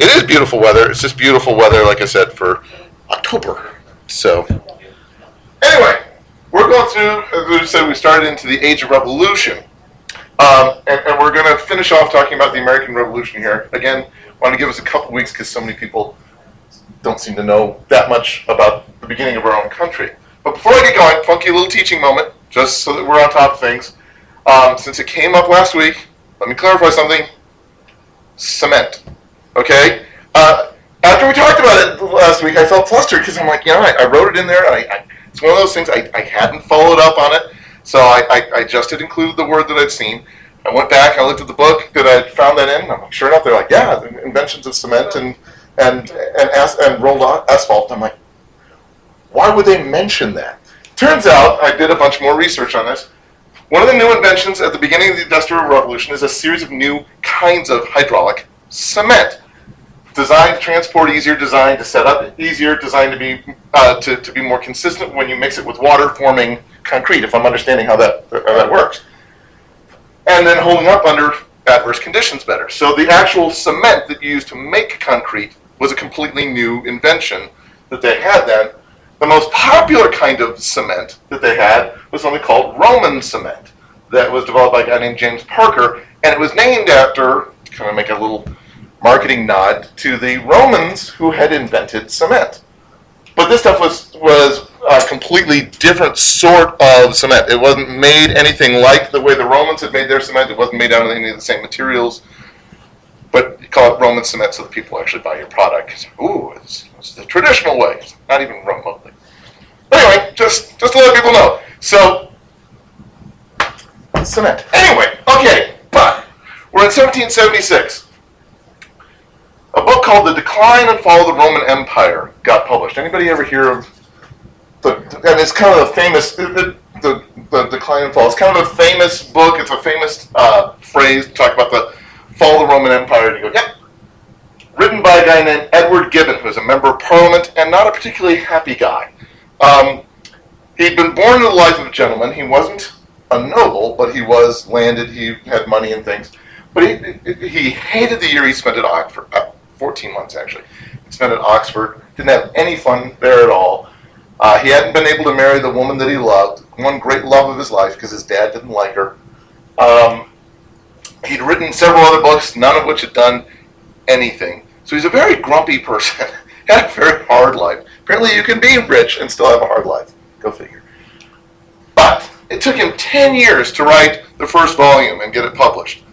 It is beautiful weather. It's just beautiful weather, like I said, for October. So, anyway, we're going through, as we said, we started into the Age of Revolution. Um, and, and we're going to finish off talking about the American Revolution here. Again, want to give us a couple weeks because so many people don't seem to know that much about the beginning of our own country. But before I get going, funky little teaching moment, just so that we're on top of things. Um, since it came up last week, let me clarify something. Cement. Okay? Uh, after we talked about it last week, I felt flustered because I'm like, you know, I, I wrote it in there. I, I, it's one of those things I, I hadn't followed up on it. So I, I, just had included the word that I'd seen. I went back, I looked at the book that I found that in. I'm like, sure enough, they're like, yeah, inventions of cement and and and, as, and rolled asphalt. I'm like, why would they mention that? Turns out, I did a bunch more research on this. One of the new inventions at the beginning of the Industrial Revolution is a series of new kinds of hydraulic cement. Designed transport easier, designed to set up easier, designed to be uh, to, to be more consistent when you mix it with water, forming concrete. If I'm understanding how that how that works, and then holding up under adverse conditions better. So the actual cement that you use to make concrete was a completely new invention that they had then. The most popular kind of cement that they had was something called Roman cement that was developed by a guy named James Parker, and it was named after, kind of make a little marketing nod, to the Romans who had invented cement. But this stuff was, was a completely different sort of cement. It wasn't made anything like the way the Romans had made their cement. It wasn't made out of any of the same materials but you call it Roman cement so that people actually buy your product. Ooh, it's, it's the traditional way, it's not even remotely. Anyway, just just to let people know. So, cement. Anyway, okay, but we're in 1776. A book called The Decline and Fall of the Roman Empire got published. Anybody ever hear of the? And it's kind of a famous. The, the, the Decline and Fall. It's kind of a famous book. It's a famous uh, phrase to talk about the fall of the Roman Empire, and you go, yep. Written by a guy named Edward Gibbon, who was a member of Parliament and not a particularly happy guy. Um, he'd been born in the life of a gentleman. He wasn't a noble, but he was landed. He had money and things. But he, he hated the year he spent at Oxford, uh, 14 months actually. He spent at Oxford, didn't have any fun there at all. Uh, he hadn't been able to marry the woman that he loved, one great love of his life, because his dad didn't like her. Um, He'd written several other books, none of which had done anything. So he's a very grumpy person. had a very hard life. Apparently, you can be rich and still have a hard life. Go figure. But it took him 10 years to write the first volume and get it published.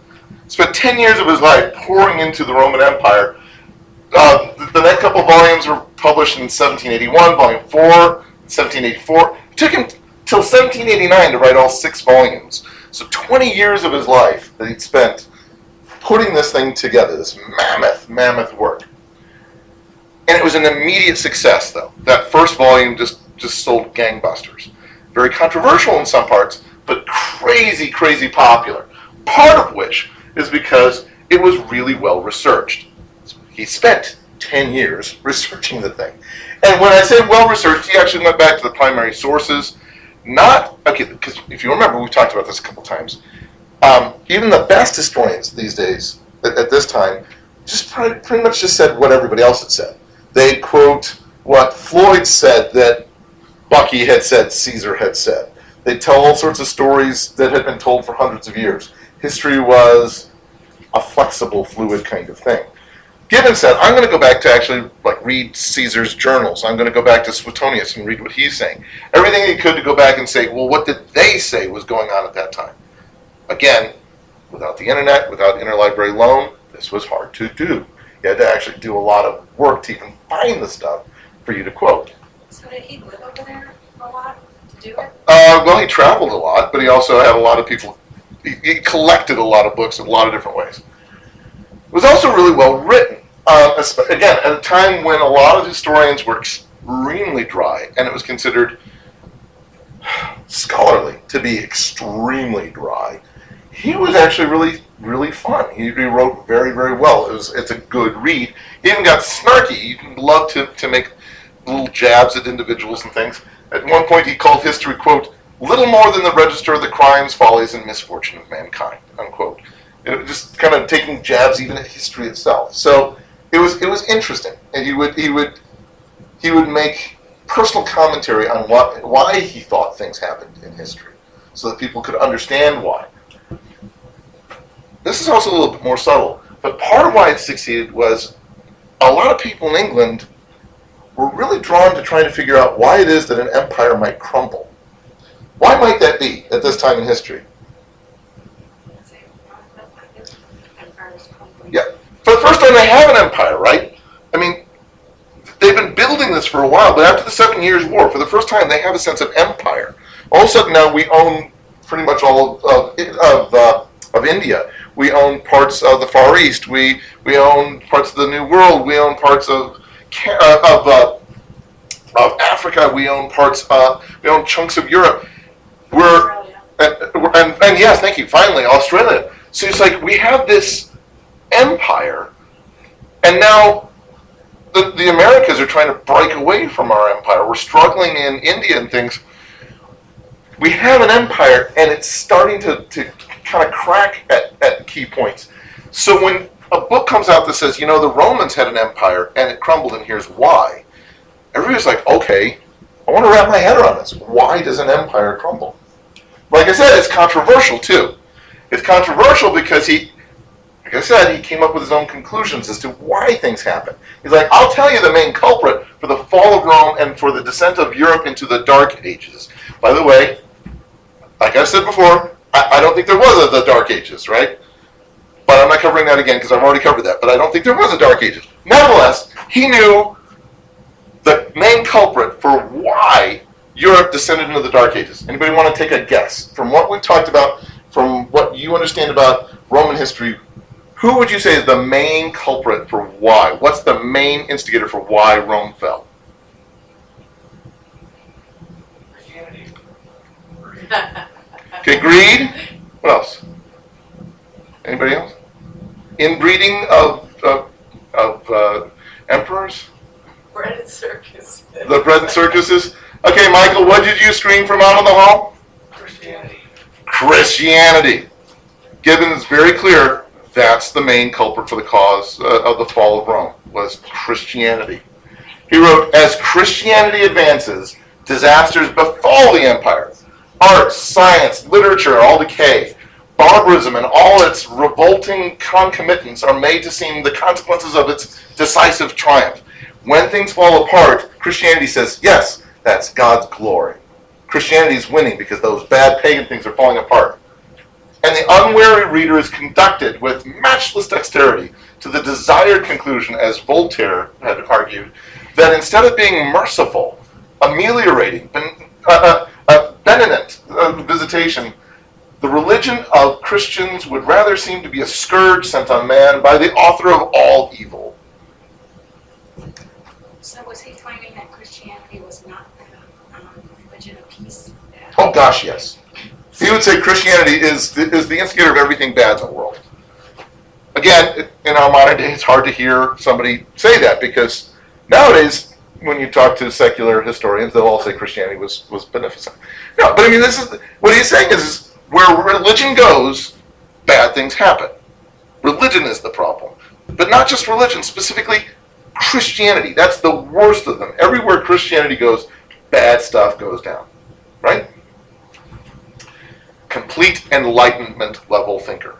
Spent 10 years of his life pouring into the Roman Empire. Uh, the, the next couple volumes were published in 1781, volume 4, 1784. It took him till 1789 to write all six volumes. So 20 years of his life that he'd spent putting this thing together, this mammoth, mammoth work. And it was an immediate success, though. That first volume just, just sold gangbusters. Very controversial in some parts, but crazy, crazy popular. Part of which is because it was really well researched. He spent 10 years researching the thing. And when I say well researched, he actually went back to the primary sources. Not okay because if you remember we've talked about this a couple times. Um, even the best historians these days at, at this time just pretty, pretty, much just said what everybody else had said. They quote what floyd said that bucky had said caesar had said. They tell all sorts of stories that had been told for hundreds of years. History was a flexible fluid kind of thing Gibbon said, I'm going to go back to actually like read Caesar's journals. I'm going to go back to Suetonius and read what he's saying. Everything he could to go back and say, well, what did they say was going on at that time? Again, without the internet, without interlibrary loan, this was hard to do. You had to actually do a lot of work to even find the stuff for you to quote. So did he live over there a lot to do it? Uh, well, he traveled a lot, but he also had a lot of people. He, he collected a lot of books in a lot of different ways. It was also really well written. Uh, again, at a time when a lot of historians were extremely dry, and it was considered scholarly to be extremely dry, he was actually really, really fun. He, wrote very, very well. It was, it's a good read. He even got snarky. He loved to, to make little jabs at individuals and things. At one point, he called history, quote, little more than the register of the crimes, follies, and misfortune of mankind, unquote. Just kind of taking jabs even at history itself. So it was it was interesting, and he would he would he would make personal commentary on what why he thought things happened in history, so that people could understand why. This is also a little bit more subtle, but part of why it succeeded was a lot of people in England were really drawn to trying to figure out why it is that an empire might crumble. Why might that be at this time in history? Yeah. For the first time, they have an empire, right? I mean, they've been building this for a while, but after the Seven Years' War, for the first time, they have a sense of empire. All of a sudden, now we own pretty much all of of, uh, of India. We own parts of the Far East. We we own parts of the New World. We own parts of uh, of uh, of Africa. We own parts. Uh, we own chunks of Europe. We're and, and, and yes, thank you. Finally, Australia. So it's like we have this empire, and now the, the Americas are trying to break away from our empire. We're struggling in India and things. We have an empire, and it's starting to, to kind of crack at, at key points. So when a book comes out that says, you know, the Romans had an empire and it crumbled, and here's why, everybody's like, okay, I want to wrap my head around this. Why does an empire crumble? Like I said, it's controversial too. It's controversial because he, like I said, he came up with his own conclusions as to why things happen. He's like, I'll tell you the main culprit for the fall of Rome and for the descent of Europe into the Dark Ages. By the way, like I said before, I, I don't think there was a, the Dark Ages, right? But I'm not covering that again because I've already covered that. But I don't think there was a Dark Ages. Nevertheless, he knew the main culprit for why Europe descended into the Dark Ages. Anybody want to take a guess? From what we've talked about, from what you understand about Roman history, who would you say is the main culprit for why? What's the main instigator for why Rome fell? Christianity. Okay, greed. What else? Anybody else? Inbreeding of of, of uh, emperors. Bread and circus. The bread and circuses. Okay, Michael, what did you scream from out in the hall? Christianity. Christianity. Gibbon's very clear. That's the main culprit for the cause uh, of the fall of Rome was Christianity. He wrote, "As Christianity advances, disasters befall the empire. Art, science, literature all decay. Barbarism and all its revolting concomitants are made to seem the consequences of its decisive triumph. When things fall apart, Christianity says, yes, that's God's glory. Christianity is winning because those bad pagan things are falling apart. And the unwary reader is conducted with matchless dexterity to the desired conclusion, as Voltaire had argued, that instead of being merciful, ameliorating, ben, uh, uh, uh, benignant uh, visitation, the religion of Christians would rather seem to be a scourge sent on man by the author of all evil. So was he claiming that Christianity was not the um, religion of peace? Oh gosh, yes. He would say Christianity is the, is the instigator of everything bad in the world. Again, in our modern day, it's hard to hear somebody say that because nowadays, when you talk to secular historians, they'll all say Christianity was, was beneficent. No, but I mean, this is what he's saying is, is where religion goes, bad things happen. Religion is the problem, but not just religion, specifically Christianity. That's the worst of them. Everywhere Christianity goes, bad stuff goes down, right? Complete enlightenment level thinker.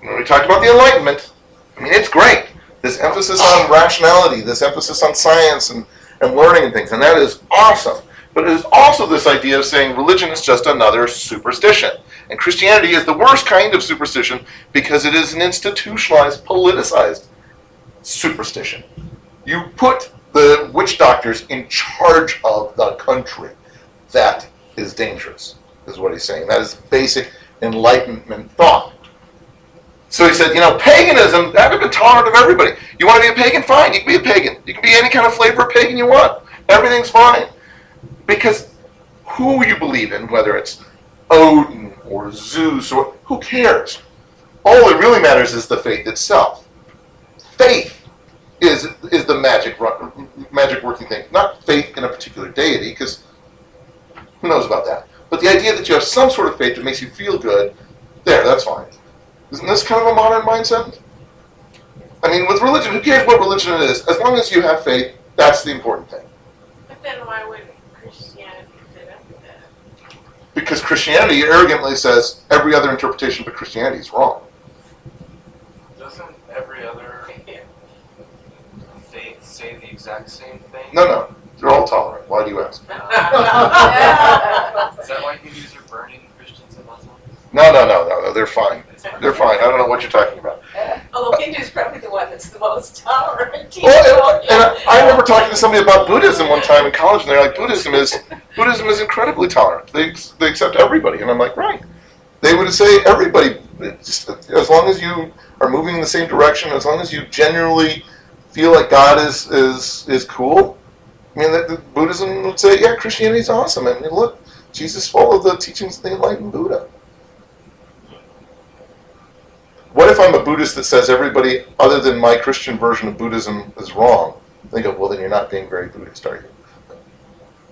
When we talked about the Enlightenment, I mean, it's great. This emphasis on rationality, this emphasis on science and, and learning and things, and that is awesome. But it is also this idea of saying religion is just another superstition. And Christianity is the worst kind of superstition because it is an institutionalized, politicized superstition. You put the witch doctors in charge of the country. That is dangerous, is what he's saying. That is basic Enlightenment thought. So he said, you know, paganism, that would be tolerant of everybody. You want to be a pagan? Fine, you can be a pagan. You can be any kind of flavor of pagan you want. Everything's fine. Because who you believe in, whether it's Odin or Zeus or who cares? All that really matters is the faith itself. Faith is is the magic magic working thing, not faith in a particular deity, because who knows about that. But the idea that you have some sort of faith that makes you feel good, there, that's fine. Isn't this kind of a modern mindset? I mean, with religion, who cares what religion it is? As long as you have faith, that's the important thing. But then why wouldn't Christianity fit up that? Because Christianity arrogantly says every other interpretation but Christianity is wrong. Doesn't every other faith say the exact same thing? No, no, they're all tolerant. Why do you ask? Is that why Hindus are burning Christians and Muslims? No, no, no, no, no. They're fine. They're fine. I don't know what you're talking about. Although Hindu is probably the one that's the most tolerant. Well, and, and I, I remember talking to somebody about Buddhism one time in college, and they're like, Buddhism is Buddhism is incredibly tolerant. They they accept everybody, and I'm like, right. They would say everybody, just as long as you are moving in the same direction, as long as you genuinely feel like God is is is cool. I mean, the, the Buddhism would say, yeah, Christianity's awesome, and look, Jesus followed the teachings of the enlightened Buddha. What if I'm a Buddhist that says everybody other than my Christian version of Buddhism is wrong? They go, well, then you're not being very Buddhist, are you?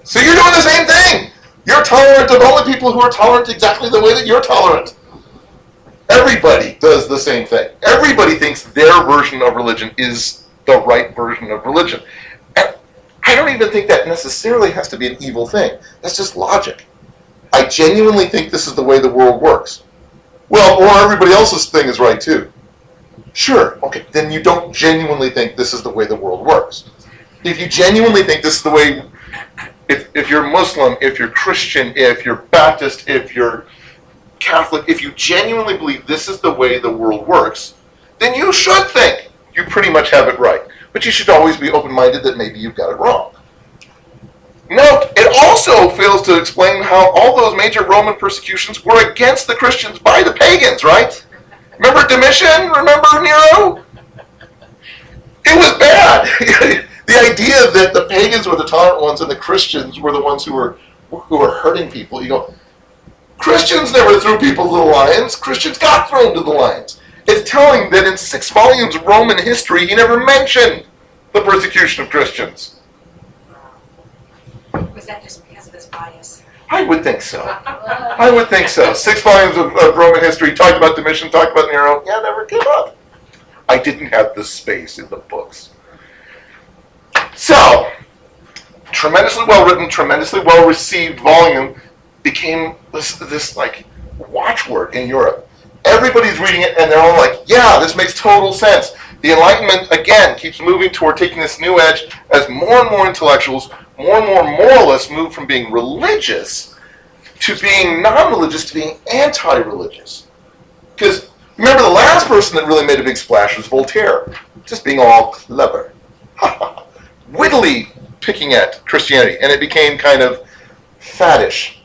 So you're doing the same thing. You're tolerant of only people who are tolerant exactly the way that you're tolerant. Everybody does the same thing. Everybody thinks their version of religion is the right version of religion. I don't even think that necessarily has to be an evil thing. That's just logic. I genuinely think this is the way the world works. Well, or everybody else's thing is right too. Sure, okay, then you don't genuinely think this is the way the world works. If you genuinely think this is the way, if, if you're Muslim, if you're Christian, if you're Baptist, if you're Catholic, if you genuinely believe this is the way the world works, then you should think you pretty much have it right. But you should always be open minded that maybe you've got it wrong. Note, it also fails to explain how all those major Roman persecutions were against the Christians by the pagans, right? Remember Domitian? Remember Nero? It was bad. the idea that the pagans were the tolerant ones and the Christians were the ones who were who were hurting people. You go, Christians never threw people to the lions. Christians got thrown to the lions. It's telling that in six volumes of Roman history, he never mentioned the persecution of Christians. Was that just because of his bias? I would think so. I would think so. Six volumes of, of Roman history talked about Domitian, talked about Nero. Yeah, never came up. I didn't have the space in the books. So, tremendously well written, tremendously well received volume became this, this like watchword in Europe. Everybody's reading it and they're all like, yeah, this makes total sense. The Enlightenment, again, keeps moving toward taking this new edge as more and more intellectuals, more and more moralists move from being religious to being non religious to being anti religious. Because remember, the last person that really made a big splash was Voltaire, just being all clever, wittily picking at Christianity, and it became kind of faddish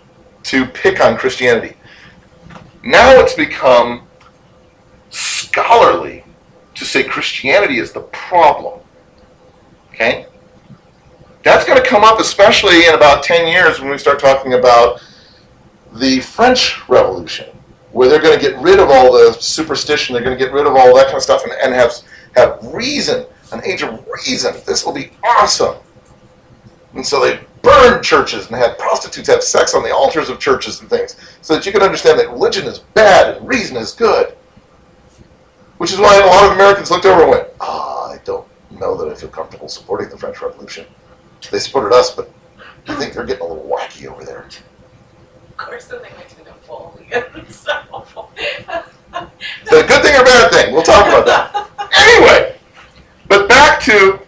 to pick on Christianity. Now it's become scholarly to say Christianity is the problem. Okay? That's going to come up especially in about 10 years when we start talking about the French Revolution, where they're going to get rid of all the superstition, they're going to get rid of all that kind of stuff and, and have, have reason, an age of reason. This will be awesome. And so they burned churches and had prostitutes have sex on the altars of churches and things so that you can understand that religion is bad and reason is good. Which is why a lot of Americans looked over and went, ah, I don't know that I feel comfortable supporting the French Revolution. They supported us, but I think they're getting a little wacky over there. Of course, then they went to Napoleon. So. Is that a good thing or bad thing? We'll talk about that. Anyway, but back to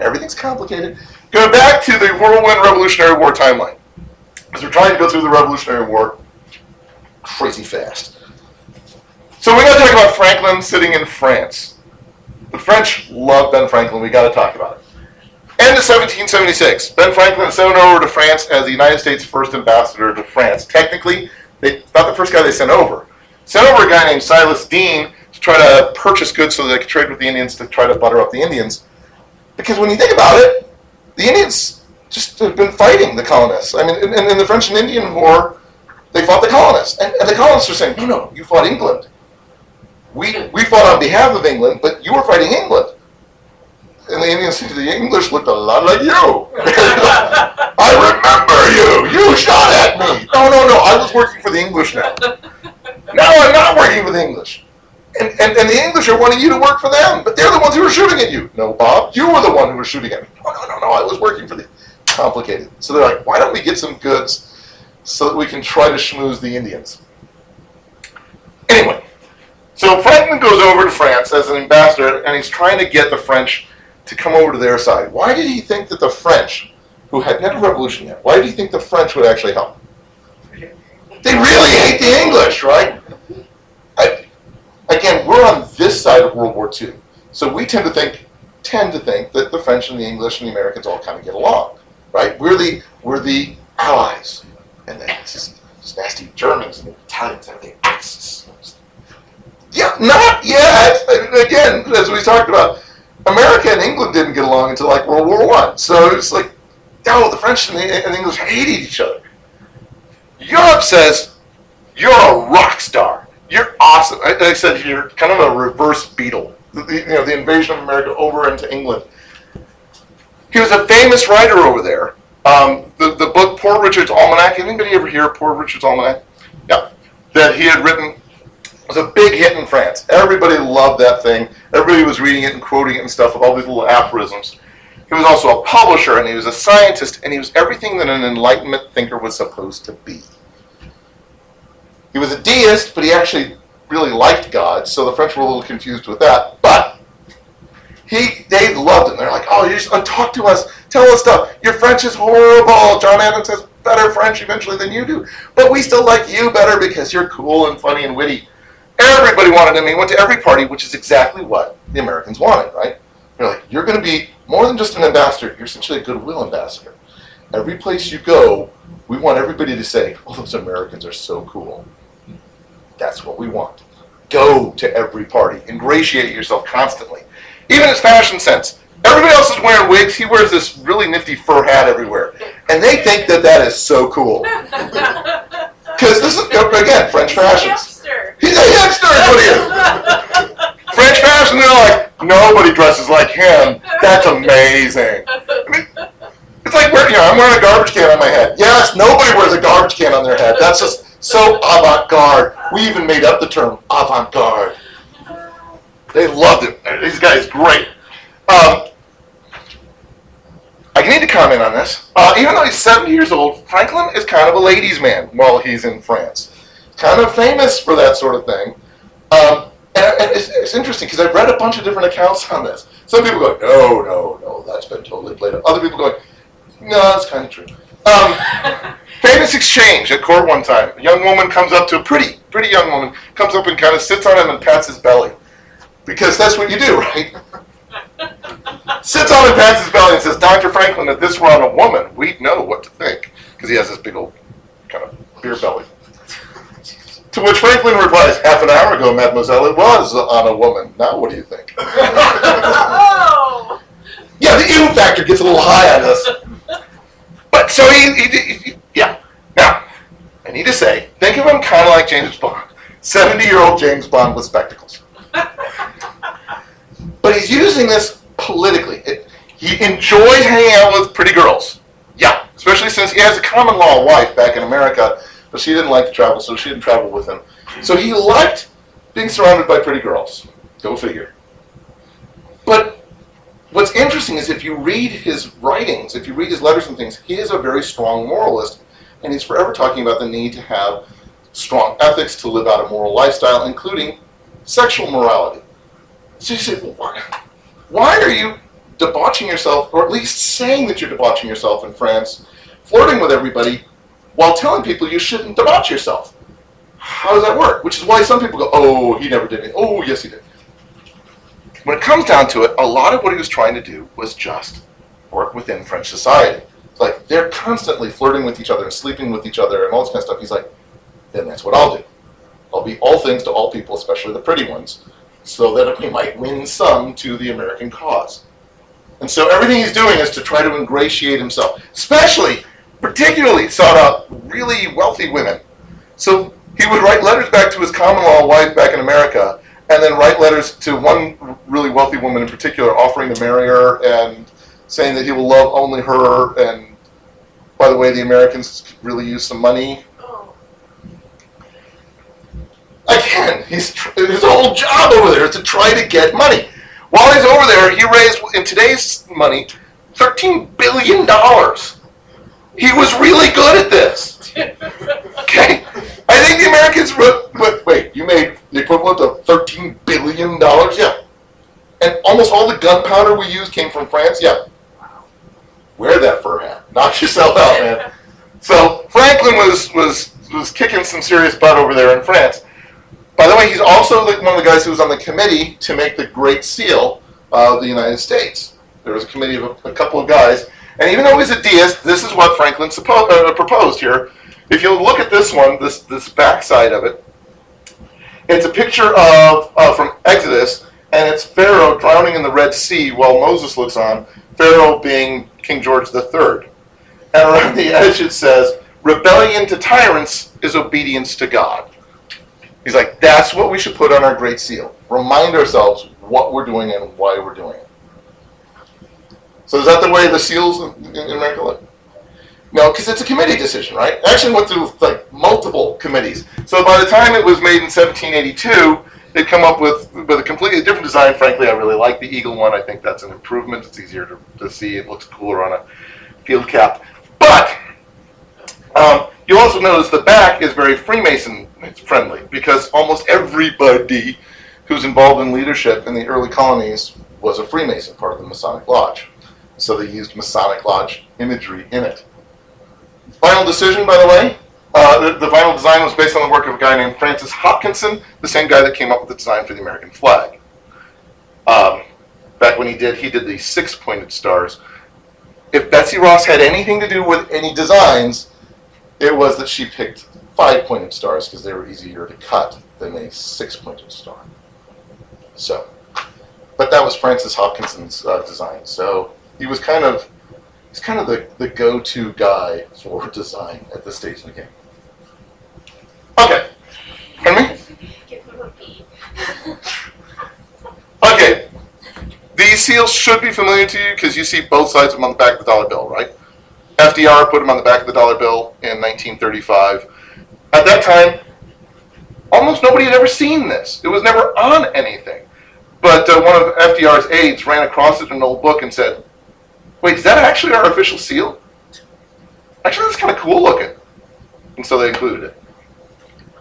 everything's complicated. Go back to the whirlwind Revolutionary War timeline. Because we're trying to go through the Revolutionary War crazy fast. So we got to talk about Franklin sitting in France. The French love Ben Franklin. We got to talk about it. End of 1776. Ben Franklin sent over to France as the United States' first ambassador to France. Technically, they, not the first guy they sent over. Sent over a guy named Silas Deane to try to purchase goods so they could trade with the Indians to try to butter up the Indians. Because when you think about it, the Indians just have been fighting the colonists. I mean, in, in the French and Indian War, they fought the colonists. And, and the colonists are saying, no, no, you fought England. We, we fought on behalf of England, but you were fighting England. And the Indians said, the English looked a lot like you. I remember you. You shot at me. No, no, no. I was working for the English now. No, I'm not working for the English. And, and, and the English are wanting you to work for them, but they're the ones who are shooting at you. No, Bob, you were the one who was shooting at me. No, no, no, no, I was working for the complicated. So they're like, why don't we get some goods so that we can try to schmooze the Indians? Anyway, so Franklin goes over to France as an ambassador, and he's trying to get the French to come over to their side. Why did he think that the French, who had had a revolution yet, why did he think the French would actually help? They really hate the English, right? Again, we're on this side of World War II, so we tend to think tend to think that the French and the English and the Americans all kind of get along, right? We're the we're the allies, and then these, these nasty Germans and the Italians are the Axis. Yeah, not yet. Again, as we talked about, America and England didn't get along until like World War One. So it's like, oh, the French and the, and the English hated each other. Europe says, you're a rock star. You're awesome. I, I said you're kind of a reverse Beatle. The, you know, the invasion of America over into England. He was a famous writer over there. Um, the, the book Poor Richard's Almanac. Anybody ever hear Poor Richard's Almanac? Yeah. That he had written was a big hit in France. Everybody loved that thing. Everybody was reading it and quoting it and stuff with all these little aphorisms. He was also a publisher and he was a scientist and he was everything that an Enlightenment thinker was supposed to be. He was a deist, but he actually really liked God, so the French were a little confused with that. But he, they loved him. They're like, "Oh, you just uh, talk to us, tell us stuff. Your French is horrible." John Adams has better French eventually than you do, but we still like you better because you're cool and funny and witty. Everybody wanted him. He went to every party, which is exactly what the Americans wanted, right? They're like, "You're going to be more than just an ambassador. You're essentially a goodwill ambassador. Every place you go, we want everybody to say, "Oh, those Americans are so cool." That's what we want. Go to every party. Ingratiate yourself constantly. Even his fashion sense. Everybody else is wearing wigs. He wears this really nifty fur hat everywhere. And they think that that is so cool. Because this is, again, French fashion. He's a hipster, is what he is. French fashion, they're like, nobody dresses like him. That's amazing. I mean, It's like, you know, I'm wearing a garbage can on my head. Yes, nobody wears a garbage can on their head. That's just so avant-garde. We even made up the term avant-garde. They loved him. This guy's great. Um, I need to comment on this. Uh, even though he's 70 years old, Franklin is kind of a ladies' man while he's in France. Kind of famous for that sort of thing. Um, and, and it's, it's interesting because I've read a bunch of different accounts on this. Some people go, no, no, no, that's been totally played up. Other people going, no, that's kind of true. Um, famous exchange at court one time. A young woman comes up to a pretty, pretty young woman, comes up and kind of sits on him and pats his belly. Because that's what you do, right? Sits on and pats his belly and says, Dr. Franklin, if this were on a woman, we'd know what to think. Because he has this big old kind of beer belly. To which Franklin replies, half an hour ago, mademoiselle, it was on a woman. Now what do you think? oh. Yeah, the ew factor gets a little high on this. So he, he, he- he- yeah. Now, I need to say, think of him kind of like James Bond. 70 year old James Bond with spectacles. But he's using this politically. It, he enjoys hanging out with pretty girls. Yeah, especially since he has a common law wife back in America, but she didn't like to travel, so she didn't travel with him. So he liked being surrounded by pretty girls. Go figure. But what's interesting is if you read his writings, if you read his letters and things, he is a very strong moralist, and he's forever talking about the need to have strong ethics to live out a moral lifestyle, including sexual morality. So you say, well, why, why are you debauching yourself, or at least saying that you're debauching yourself in France, flirting with everybody, while telling people you shouldn't debauch yourself? How does that work? Which is why some people go, oh, he never did it. Oh, yes, he did. When it comes down to it, a lot of what he was trying to do was just work within French society. Like they're constantly flirting with each other and sleeping with each other and all this kind of stuff. He's like, then that's what I'll do. I'll be all things to all people, especially the pretty ones, so that we might win some to the American cause. And so everything he's doing is to try to ingratiate himself, especially, particularly sought out really wealthy women. So he would write letters back to his common law wife back in America, and then write letters to one really wealthy woman in particular, offering to marry her and saying that he will love only her. And by the way, the Americans could really use some money. Oh. Again, he's tr- his whole job over there is to try to get money. While he's over there, he raised in today's money thirteen billion dollars. He was really good at this. Okay, I think the Americans wrote. Wait, wait, you made the equivalent of thirteen billion dollars? Yeah, and almost all the gunpowder we used came from France. Yeah, Wow. wear that fur hat. Knock yourself out, man. So Franklin was was was kicking some serious butt over there in France. By the way, he's also the, one of the guys who was on the committee to make the Great Seal of the United States. There was a committee of a, a couple of guys, and even though he's a deist, this is what Franklin suppo- uh, proposed here. If you look at this one, this this backside of it, it's a picture of uh, from Exodus, and it's Pharaoh drowning in the Red Sea while Moses looks on. Pharaoh being King George III. And around the edge it says, rebellion to tyrants is obedience to God. He's like, that's what we should put on our great seal. Remind ourselves what we're doing and why we're doing it. So is that the way the seals in, in America look? No, because it's a committee decision, right? It actually went through like multiple committees. So by the time it was made in 1782, they'd come up with, with a completely different design. Frankly, I really like the eagle one. I think that's an improvement. It's easier to, to see. It looks cooler on a field cap. But um, you'll also notice the back is very Freemason friendly because almost everybody who's involved in leadership in the early colonies was a Freemason, part of the Masonic Lodge. So they used Masonic Lodge imagery in it. Final decision, by the way, uh, the, the final design was based on the work of a guy named Francis Hopkinson, the same guy that came up with the design for the American flag. Um, back when he did, he did the six-pointed stars. If Betsy Ross had anything to do with any designs, it was that she picked five-pointed stars because they were easier to cut than a six-pointed star. So, but that was Francis Hopkinson's uh, design. So he was kind of he's kind of the, the go-to guy for design at this stage in the game. Okay. A. Okay. These seals should be familiar to you because you see both sides of them on the back of the dollar bill, right? FDR put them on the back of the dollar bill in 1935. At that time, almost nobody had ever seen this. It was never on anything. But uh, one of FDR's aides ran across it in an old book and said, Wait, is that actually our official seal? Actually, that's kind of cool looking. And so they included it.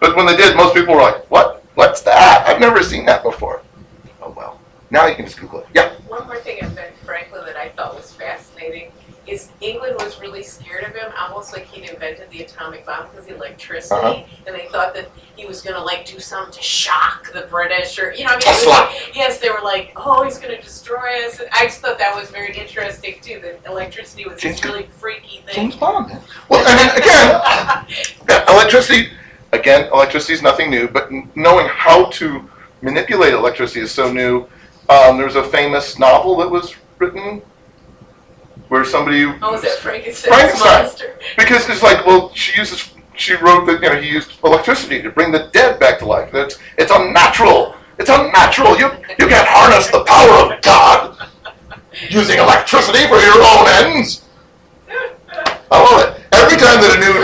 But when they did, most people were like, What? What's that? I've never seen that before. Oh, well. Now you can just Google it. Yeah. One more thing about Franklin that I thought was fascinating is England was really scared of him, almost like he'd invented the atomic bomb because electricity, Uh-huh. and they thought that he was going to like do something to shock the British, or you know, I mean, like- yes, they were like, oh, he's going to destroy us. And I just thought that was very interesting too. That electricity was this really freaky thing. James Bond. Well, I mean, again, electricity, again, electricity is nothing new, but n- knowing how to manipulate electricity is so new. Um, there's a famous novel that was written where somebody oh, was that Frankenstein's Frankenstein. monster? because it's like, well, she uses, she wrote that you know he used electricity to bring the dead back to life. That's it's unnatural. It's unnatural. You you can't harness the power of God using electricity for your own ends. I love it. Every time that a new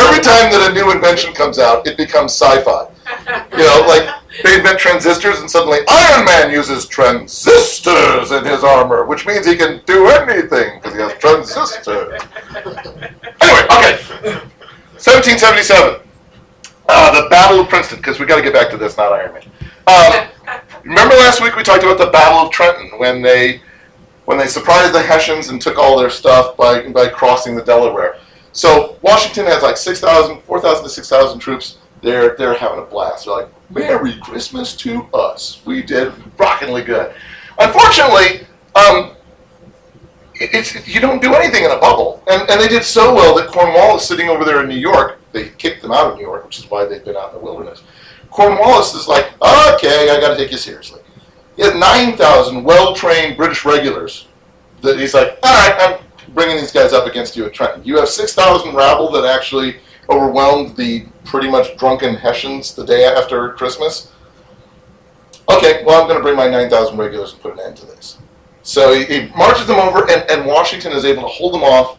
every time that a new invention comes out, it becomes sci-fi. You know, like they invent transistors and suddenly Iron Man uses transistors in his armor, which means he can do anything because he has transistors. Anyway, okay. 1777. Uh, the Battle of Princeton, because we got to get back to this, not Iron Man. Um, remember last week we talked about the Battle of Trenton when they when they surprised the Hessians and took all their stuff by by crossing the Delaware. So Washington has like 6,000, 4,000 to 6,000 troops. They're they're having a blast. They're like, "Merry Christmas to us. We did rockingly good." Unfortunately, um, it's you don't do anything in a bubble, and and they did so well that Cornwallis sitting over there in New York, they kicked them out of New York, which is why they've been out in the wilderness. Cornwallis is like, okay, I got to take you seriously. He had nine thousand well-trained British regulars. That he's like, all right, I'm bringing these guys up against you at Trenton. You have six thousand rabble that actually overwhelmed the pretty much drunken Hessians the day after Christmas. Okay, well, I'm going to bring my 9,000 regulars and put an end to this. So he, he marches them over, and, and Washington is able to hold them off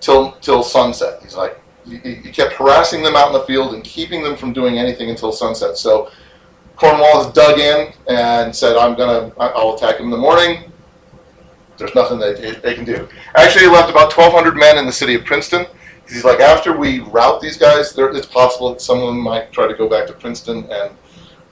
till till sunset. He's like, he, he kept harassing them out in the field and keeping them from doing anything until sunset. So Cornwallis dug in and said, "I'm gonna, I'll attack him in the morning." There's nothing they, they can do. Actually, he left about 1,200 men in the city of Princeton. He's like, after we route these guys, there, it's possible that some of them might try to go back to Princeton and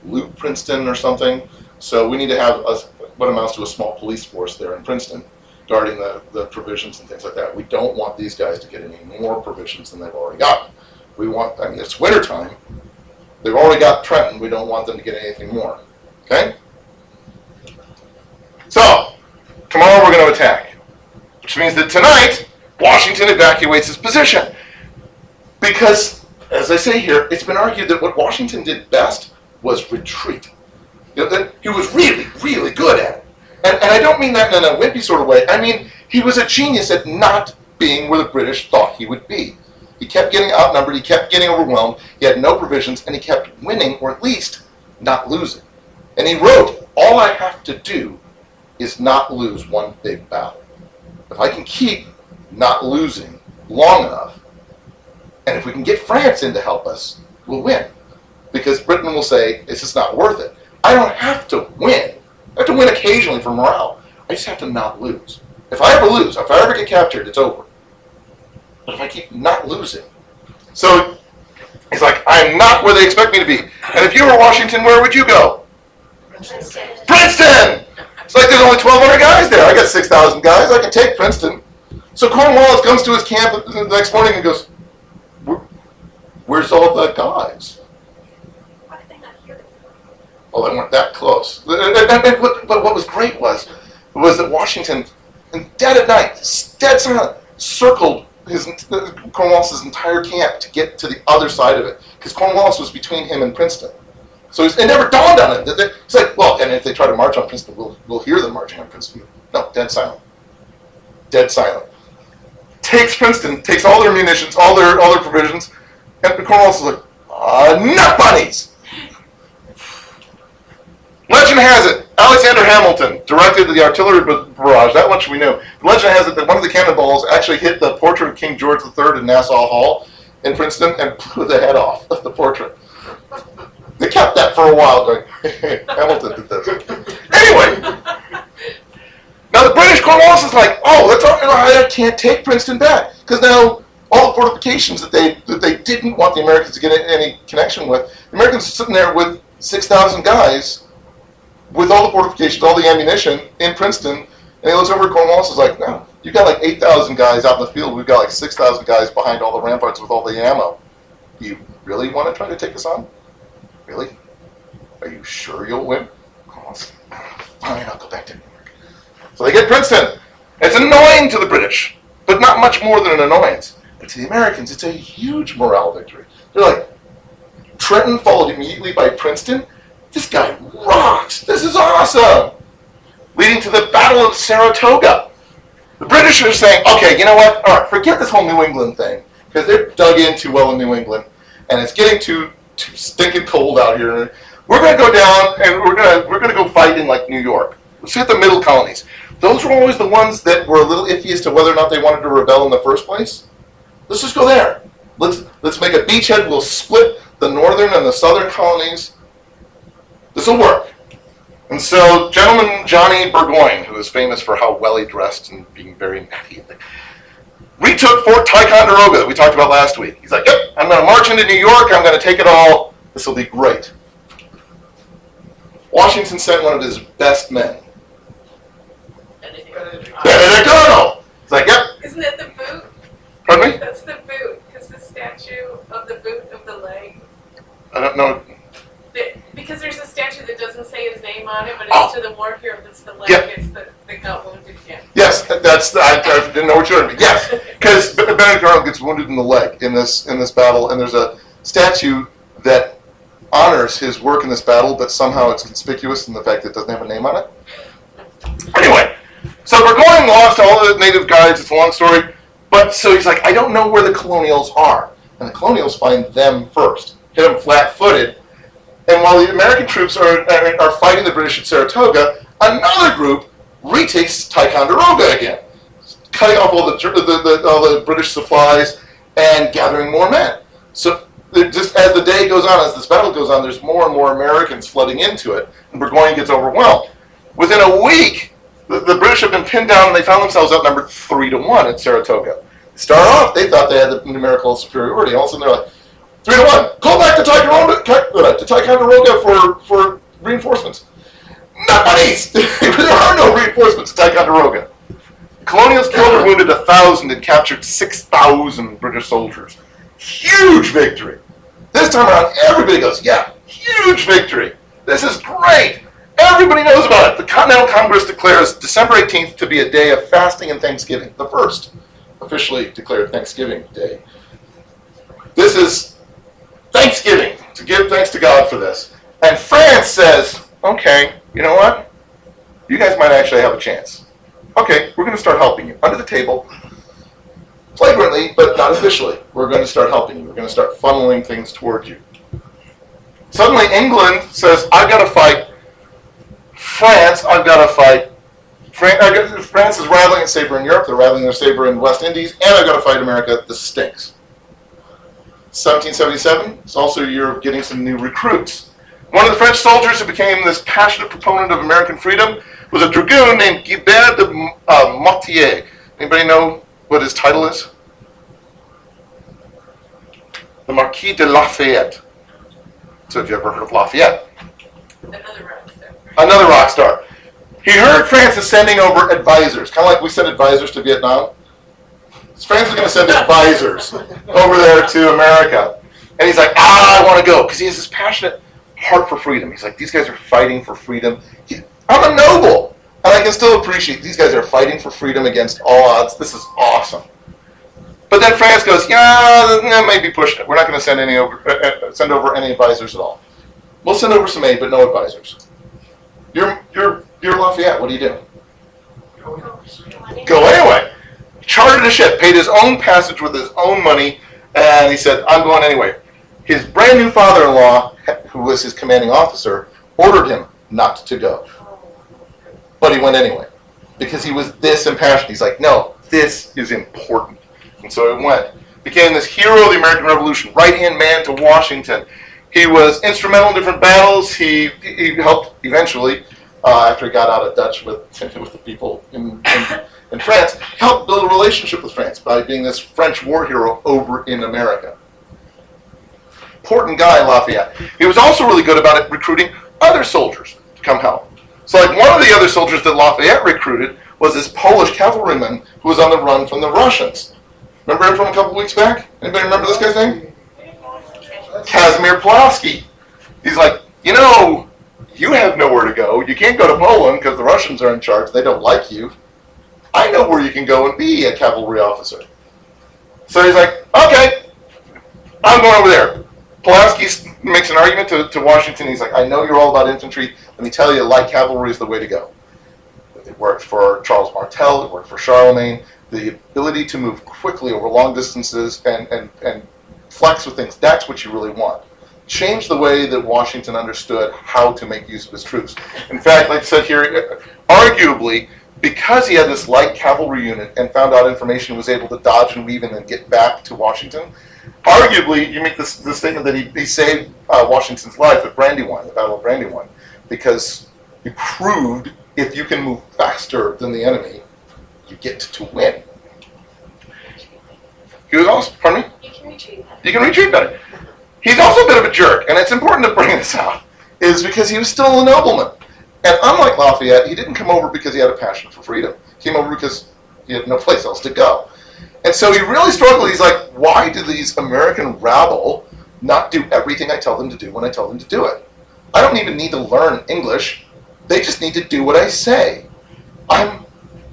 loot Princeton or something. So we need to have a, what amounts to a small police force there in Princeton, guarding the, the provisions and things like that. We don't want these guys to get any more provisions than they've already got. We want, I mean, it's wintertime. They've already got Trenton. We don't want them to get anything more. Okay? So, tomorrow we're going to attack, which means that tonight, Washington evacuates his position. Because, as I say here, it's been argued that what Washington did best was retreat. You know, he was really, really good at it. And, and I don't mean that in a wimpy sort of way. I mean, he was a genius at not being where the British thought he would be. He kept getting outnumbered, he kept getting overwhelmed, he had no provisions, and he kept winning, or at least not losing. And he wrote, All I have to do is not lose one big battle. If I can keep not losing long enough, and if we can get France in to help us, we'll win. Because Britain will say, it's just not worth it. I don't have to win. I have to win occasionally for morale. I just have to not lose. If I ever lose, if I ever get captured, it's over. But if I keep not losing. So he's like, I'm not where they expect me to be. And if you were Washington, where would you go? Princeton. Princeton! It's like there's only 1,200 guys there. I got 6,000 guys. I can take Princeton. So Cornwallis comes to his camp the next morning and goes, Where's all the guys? Why did they not hear it? Well, they weren't that close. But what was great was, was that Washington, in dead at night, dead silent, circled his Cornwallis's entire camp to get to the other side of it, because Cornwallis was between him and Princeton. So it never dawned on him. that they- It's like, well, and if they try to march on Princeton, we'll, we'll hear them marching on Princeton. No, dead silent. Dead silent. Takes Princeton, takes all their munitions, all their all their provisions, and Cornwallis is like, uh, nut bunnies! Legend has it, Alexander Hamilton directed the artillery barrage. That much we know. Legend has it that one of the cannonballs actually hit the portrait of King George III in Nassau Hall in Princeton and blew the head off of the portrait. They kept that for a while, going, Hamilton did this. Anyway, now the British Cornwallis is like, oh, that's all, I can't take Princeton back because now all the fortifications that they that they didn't want the Americans to get any connection with, the Americans are sitting there with six thousand guys with all the fortifications, all the ammunition in Princeton, and he looks over at Cornwallis is like, no, you got like 8,000 guys out in the field. We've got like 6,000 guys behind all the ramparts with all the ammo. You really want to try to take us on? Really? Are you sure you'll win? Cornwallis, fine, I'll go back to. So they get Princeton. It's annoying to the British, but not much more than an annoyance. But to the Americans, it's a huge morale victory. They're like, Trenton followed immediately by Princeton. This guy rocks. This is awesome. Leading to the Battle of Saratoga. The British are saying, okay, you know what? All right, forget this whole New England thing because they're dug in too well in New England, and it's getting too too stinking cold out here. We're going to go down and we're going to we're to go fight in like New York. Let's hit the middle colonies. Those were always the ones that were a little iffy as to whether or not they wanted to rebel in the first place. Let's just go there. Let's let's make a beachhead. We'll split the northern and the southern colonies. This will work. And so, gentleman Johnny Burgoyne, who is famous for how well he dressed and being very natty, retook Fort Ticonderoga that we talked about last week. He's like, "Yep, I'm going to march into New York. I'm going to take it all. This will be great." Washington sent one of his best men, Benedict Arnold. He's like, "Yep, Isn't that the boot? pardon me. That's the boot, because the statue of the boot of the leg. I don't know. The- Because there's a statue that doesn't say his name on it, but Oh. it's to the war hero that's the leg, Yeah. it's the, that got wounded again. Yes, that's I, I didn't know what you were. Yes, because Benedict Arnold gets wounded in the leg in this in this battle, and there's a statue that honors his work in this battle, but somehow it's conspicuous in the fact that it doesn't have a name on it. Anyway, so Burgoyne lost all the native guides. It's a long story, but so he's like, I don't know where the colonials are, and the colonials find them first, hit them flat-footed, and while the American troops are are, are fighting the British at Saratoga, another group retakes Ticonderoga again, cutting off all the, the, the all the British supplies and gathering more men. So just as the day goes on, as this battle goes on, there's more and more Americans flooding into it, and Burgoyne gets overwhelmed. Within a week, the, the British have been pinned down, and they found themselves outnumbered three to one at Saratoga. Start off, they thought they had the numerical superiority. All of a sudden, they're like, three to one. Call back to Ticonderoga, uh, to Ticonderoga for for reinforcements. Not buddies. there are no reinforcements Ticonderoga. Colonials killed or wounded a thousand and captured six thousand British soldiers. Huge victory. This time around, everybody goes, yeah, huge victory. This is great. Everybody knows about it. The Continental Congress declares December 18th to be a day of fasting and Thanksgiving, the first officially declared Thanksgiving Day. This is Thanksgiving, to give thanks to God for this. And France says, okay, you know what? You guys might actually have a chance. Okay, we're going to start helping you under the table, flagrantly, but not officially. We're going to start helping you. We're going to start funneling things toward you. Suddenly, England says, I've got to fight France. I've got to fight. Fran- I got- France is rattling its saber in Europe. They're rattling their saber in West Indies, and I've got to fight America. This stinks. 1777 is also a year of getting some new recruits. One of the French soldiers who became this passionate proponent of American freedom was a dragoon named Gilbert de uh. Anybody know what his title is? The Marquis de Lafayette. So, have you ever heard of Lafayette? Another. Another rock star. He heard France is sending over advisors, kind of like we sent advisors to Vietnam. France is going to send advisors over there to America. And he's like, ah, I want to go. Because he has this passionate heart for freedom. He's like, these guys are fighting for freedom. I'm a noble. And I can still appreciate these guys are fighting for freedom against all odds. This is awesome. But then France goes, yeah, that might be pushing it. We're not going to send any over, uh, uh, send over any advisors at all. We'll send over some aid, but no advisors. You're, you're, you're Lafayette. What do you do? Go anyway. Chartered a ship, paid his own passage with his own money, and he said, I'm going anyway. His brand new father in law, who was his commanding officer, ordered him not to go. But he went anyway because he was this impassioned. He's like, no, this is important. And so he went. Became this hero of the American Revolution, right hand man to Washington. He was instrumental in different battles. He, he helped eventually, uh, after he got out of Dutch with, with the people in, in, in France, helped build a relationship with France by being this French war hero over in America. Important guy, Lafayette. He was also really good about it recruiting other soldiers to come help. So, like one of the other soldiers that Lafayette recruited was this Polish cavalryman who was on the run from the Russians. Remember him from a couple weeks back? Anybody remember this guy's name? Casimir Pulaski. He's like, you know, you have nowhere to go. You can't go to Poland because the Russians are in charge. They don't like you. I know where you can go and be a cavalry officer. So he's like, okay, I'm going over there. Pulaski makes an argument to, to Washington. He's like, I know you're all about infantry. Let me tell you, light cavalry is the way to go. It worked for Charles Martel. It worked for Charlemagne. The ability to move quickly over long distances and, and, and flex with things, that's what you really want. Change the way that Washington understood how to make use of his troops. In fact, like I said here, arguably, because he had this light cavalry unit and found out information, was able to dodge and weave and then get back to Washington. Arguably, you make this, this statement that he, he saved uh, Washington's life at Brandywine, the Battle of Brandywine, because he proved if you can move faster than the enemy, you get to win. He was also, pardon me? You can retreat. Better. He's also a bit of a jerk, and it's important to bring this out, is because he was still a nobleman. And unlike Lafayette, he didn't come over because he had a passion for freedom. He came over because he had no place else to go. And so he really struggled. He's like, why do these American rabble not do everything I tell them to do when I tell them to do it? I don't even need to learn English. They just need to do what I say. I'm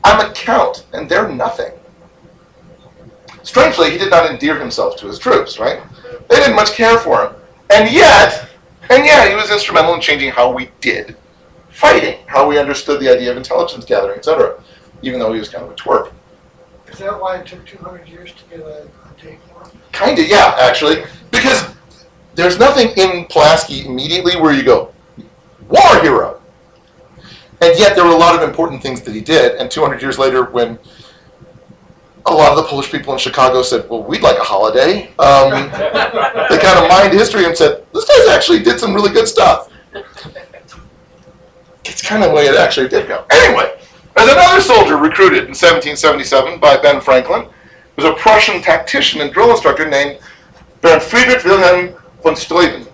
I'm a count, and they're nothing. Strangely, he did not endear himself to his troops, right? They didn't much care for him. And yet, and yet, he was instrumental in changing how we did fighting, how we understood the idea of intelligence gathering, etc. Even though he was kind of a twerp. Is that why it took two hundred years to get a, a date for? Kinda, yeah, actually. Because there's nothing in Pulaski immediately where you go, war hero. And yet there were a lot of important things that he did. And 200 years later, when a lot of the Polish people in Chicago said, "Well, we'd like a holiday." Um, they kind of mined history and said, "This guy's actually did some really good stuff." It's kind of the way it actually did go. Anyway, as another soldier recruited in 1777 by Ben Franklin was a Prussian tactician and drill instructor named Baron Friedrich Wilhelm von Steuben.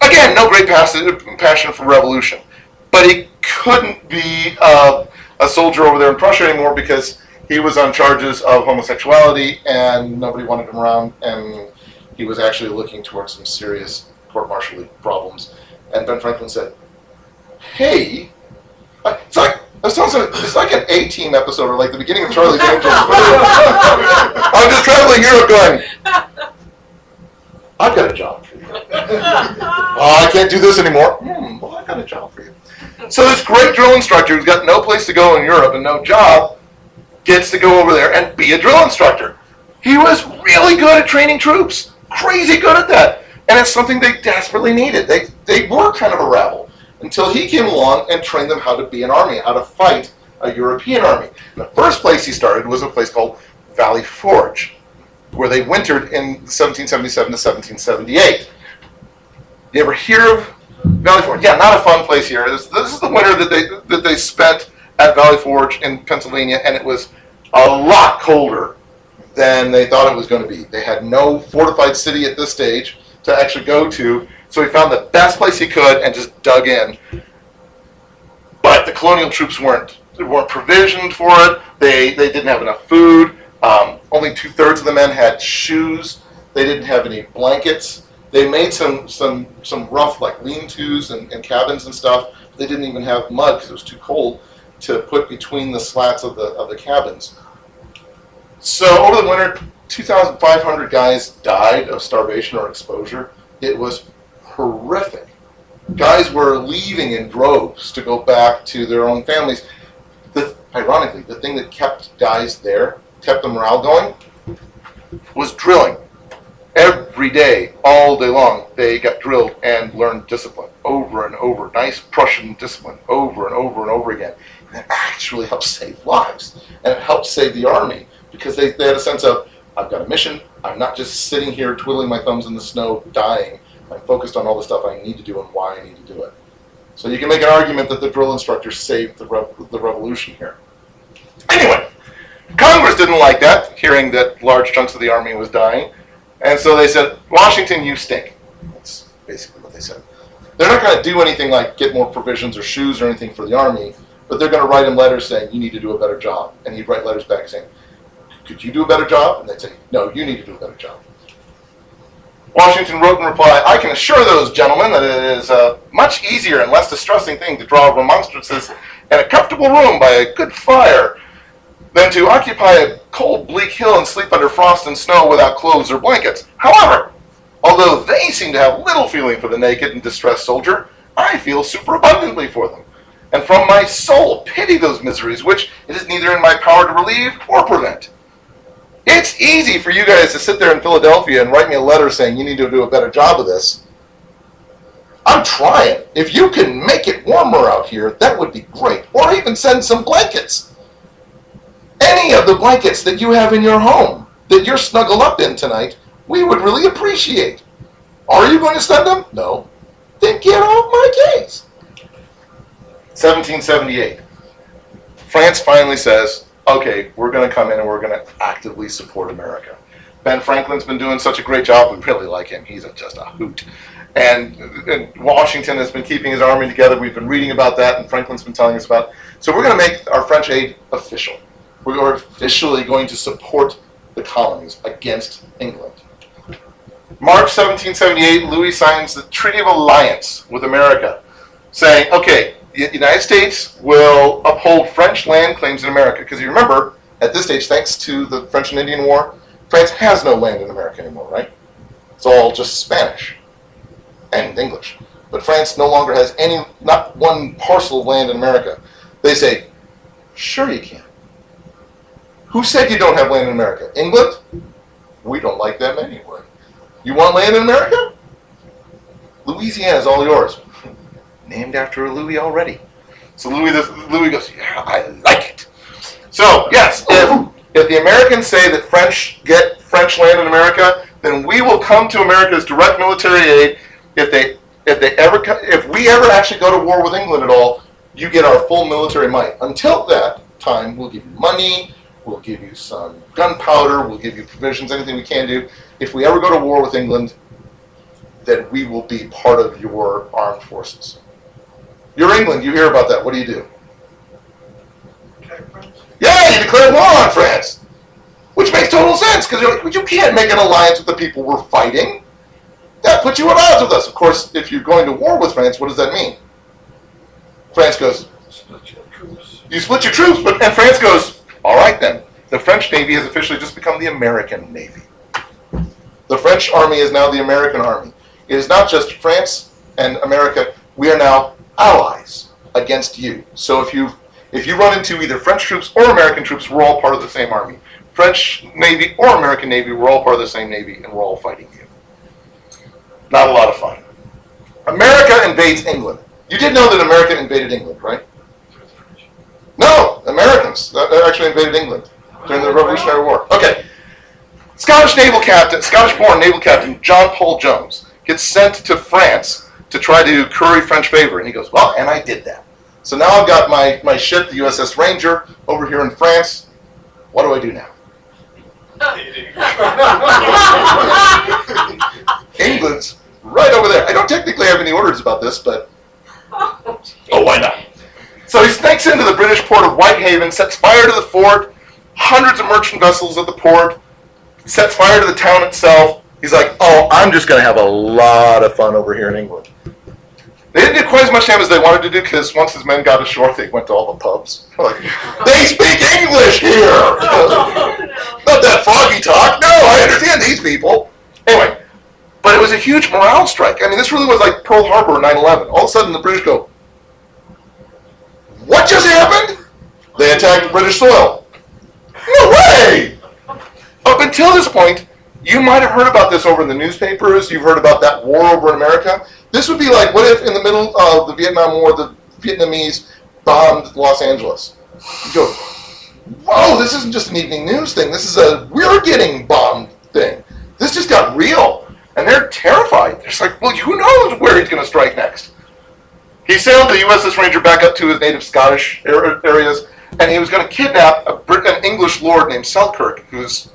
Again, no great passion for revolution, but he couldn't be uh, a soldier over there in Prussia anymore because he was on charges of homosexuality and nobody wanted him around, and he was actually looking towards some serious court-martial problems. And Ben Franklin said, "Hey, it's like." It sounds like, it's like an A-Team episode or like the beginning of Charlie's Angels. I'm just traveling Europe going, I've got a job for you. Oh, I can't do this anymore. Hmm, well, I've got a job for you. So this great drill instructor who's got no place to go in Europe and no job gets to go over there and be a drill instructor. He was really good at training troops. Crazy good at that. And it's something they desperately needed. They, they were kind of a rabble until he came along and trained them how to be an army, how to fight a European army. And the first place he started was a place called Valley Forge, where they wintered in 1777 to 1778. You ever hear of Valley Forge? Yeah, not a fun place here. This, this is the winter that they that they spent at Valley Forge in Pennsylvania, and it was a lot colder than they thought it was going to be. They had no fortified city at this stage to actually go to, so he found the best place he could and just dug in. But the colonial troops weren't weren't provisioned for it. They they didn't have enough food. Um, only two thirds of the men had shoes. They didn't have any blankets. They made some some some rough like lean-tos and, and cabins and stuff. They didn't even have mud because it was too cold to put between the slats of the of the cabins. So over the winter, 2,500 guys died of starvation or exposure. It was horrific. Guys were leaving in droves to go back to their own families. The, ironically, the thing that kept guys there, kept the morale going, was drilling. Every day, all day long, they got drilled and learned discipline over and over. Nice Prussian discipline over and over and over again. And it actually helped save lives. And it helped save the army because they, they had a sense of, I've got a mission. I'm not just sitting here twiddling my thumbs in the snow, dying. I'm focused on all the stuff I need to do and why I need to do it. So you can make an argument that the drill instructor saved the, rev- the revolution here. Anyway, Congress didn't like that, hearing that large chunks of the army was dying. And so they said, Washington, you stink. That's basically what they said. They're not going to do anything like get more provisions or shoes or anything for the army, but they're going to write him letters saying, you need to do a better job. And he'd write letters back saying, could you do a better job? And they'd say, no, you need to do a better job. Washington wrote in reply, I can assure those gentlemen that it is a much easier and less distressing thing to draw remonstrances in a comfortable room by a good fire than to occupy a cold, bleak hill and sleep under frost and snow without clothes or blankets. However, although they seem to have little feeling for the naked and distressed soldier, I feel superabundantly for them, and from my soul pity those miseries which it is neither in my power to relieve or prevent. It's easy for you guys to sit there in Philadelphia and write me a letter saying you need to do a better job of this. I'm trying. If you can make it warmer out here, that would be great. Or even send some blankets. Any of the blankets that you have in your home that you're snuggled up in tonight, we would really appreciate. Are you going to send them? No. Then get off my case. 1778. France finally says, okay, we're going to come in and we're going to actively support America. Ben Franklin's been doing such a great job. We really like him. He's a, just a hoot. And, and Washington has been keeping his army together. We've been reading about that, and Franklin's been telling us about. So we're going to make our French aid official. We are officially going to support the colonies against England. March 1778, Louis signs the Treaty of Alliance with America, saying, okay, the United States will uphold French land claims in America. Because you remember, at this stage, thanks to the French and Indian War, France has no land in America anymore, right? It's all just Spanish and English. But France no longer has any, not one parcel of land in America. They say, sure you can. Who said you don't have land in America? England? We don't like them anyway. You want land in America? Louisiana is all yours. Named after a Louis already. So Louis, Louis goes, yeah, I like it. So yes, if if the Americans say that French get French land in America, then we will come to America's direct military aid. If they if they ever if we ever actually go to war with England at all, you get our full military might. Until that time, we'll give you money, we'll give you some gunpowder, we'll give you provisions, anything we can do. If we ever go to war with England, then we will be part of your armed forces. You're England, you hear about that. What do you do? Yeah, you declare war on France, which makes total sense because like, you can't make an alliance with the people we're fighting. That puts you at odds with us. Of course, if you're going to war with France, what does that mean? France goes, Split your troops. you split your troops, but and France goes, all right then. The French Navy has officially just become the American Navy. The French Army is now the American Army. It is not just France and America. We are now allies against you. So if you if you run into either French troops or American troops, we're all part of the same army. French Navy or American Navy, we're all part of the same Navy, and we're all fighting you. Not a lot of fun. America invades England. You did know that America invaded England, right? No, Americans that that actually invaded England during the Revolutionary War. Okay. Scottish naval captain, Scottish-born naval captain John Paul Jones gets sent to France to try to curry French favor, and he goes, "Well, and I did that. So now I've got my my ship, the USS Ranger, over here in France. What do I do now?" England's right over there. I don't technically have any orders about this, but oh, why not? So he sneaks into the British port of Whitehaven, sets fire to the fort, hundreds of merchant vessels at the port, sets fire to the town itself. He's like, oh, I'm just going to have a lot of fun over here in England. They didn't do quite as much damage as they wanted to do because once his men got ashore, they went to all the pubs. Like, they speak English here! Not that foggy talk. No, I understand these people. Anyway, but it was a huge morale strike. I mean, this really was like Pearl Harbor 9 11. All of a sudden, the British go, What just happened? They attacked British soil. No way! Up until this point, you might have heard about this over in the newspapers. You've heard about that war over in America. This would be like, what if in the middle of the Vietnam War, the Vietnamese bombed Los Angeles? You go, whoa, this isn't just an evening news thing. This is a we're getting bombed thing. This just got real. And they're terrified. They're just like, well, who knows where he's going to strike next? He sailed the USS Ranger back up to his native Scottish areas, and he was going to kidnap a Brit- an English lord named Selkirk, who's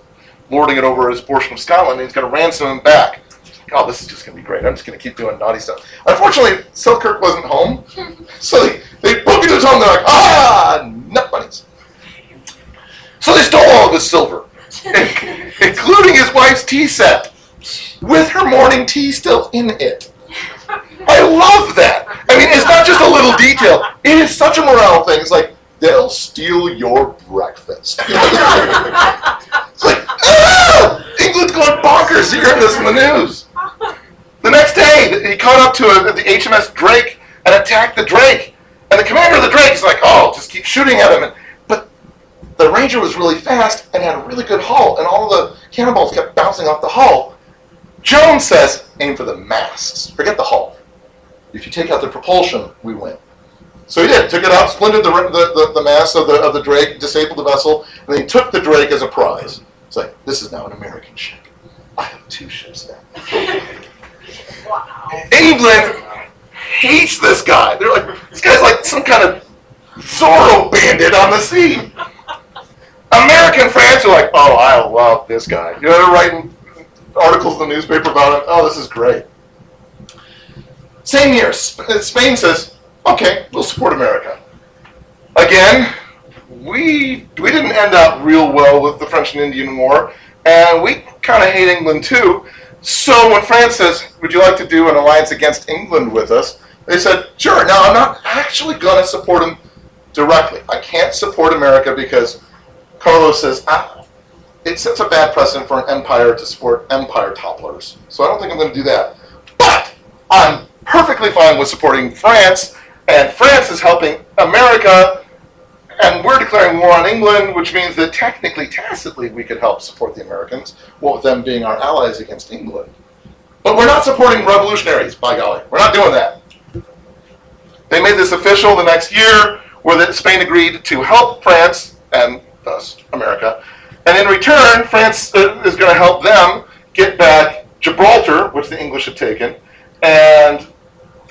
lording it over his portion of Scotland, and he's going to ransom him back. Oh, this is just going to be great. I'm just going to keep doing naughty stuff. Unfortunately, Selkirk wasn't home, so they, they booked his home. They're like, ah, nut bunnies. So they stole all of his silver, including his wife's tea set, with her morning tea still in it. I love that. I mean, it's not just a little detail. It is such a morale thing. It's like they'll steal your breakfast. it's like, ah! England's going bonkers hearing this in the news. The next day, he caught up to a, the HMS Drake and attacked the Drake. And the commander of the Drake is like, oh, just keep shooting at him. And, but the Ranger was really fast and had a really good hull, and all the cannonballs kept bouncing off the hull. Jones says, aim for the masts. Forget the hull. If you take out the propulsion, we win. So he did. Took it out, splintered the, the, the, the mast of the, of the Drake, disabled the vessel, and then he took the Drake as a prize. It's like, this is now an American ship. I have two ships now. Wow. England hates this guy. They're like, this guy's like some kind of Zorro bandit on the sea. American fans are like, oh, I love this guy. You know, they're writing articles in the newspaper about him. Oh, this is great. Same year, uh, Spain says, okay, we'll support America. Again, we we didn't end up real well with the French and Indian War, and we kind of hate England too. So when France says, "Would you like to do an alliance against England with us?" they said, "Sure." Now I'm not actually going to support them directly. I can't support America because Carlos says ah, it sets a bad precedent for an empire to support empire topplers. So I don't think I'm going to do that. But I'm perfectly fine with supporting France, and France is helping America and we're declaring war on England, which means that technically, tacitly, we could help support the Americans, with them being our allies against England. But we're not supporting revolutionaries, by golly. We're not doing that. They made this official the next year, where that Spain agreed to help France, and thus America, And in return, France uh, is going to help them get back Gibraltar, which the English had taken, and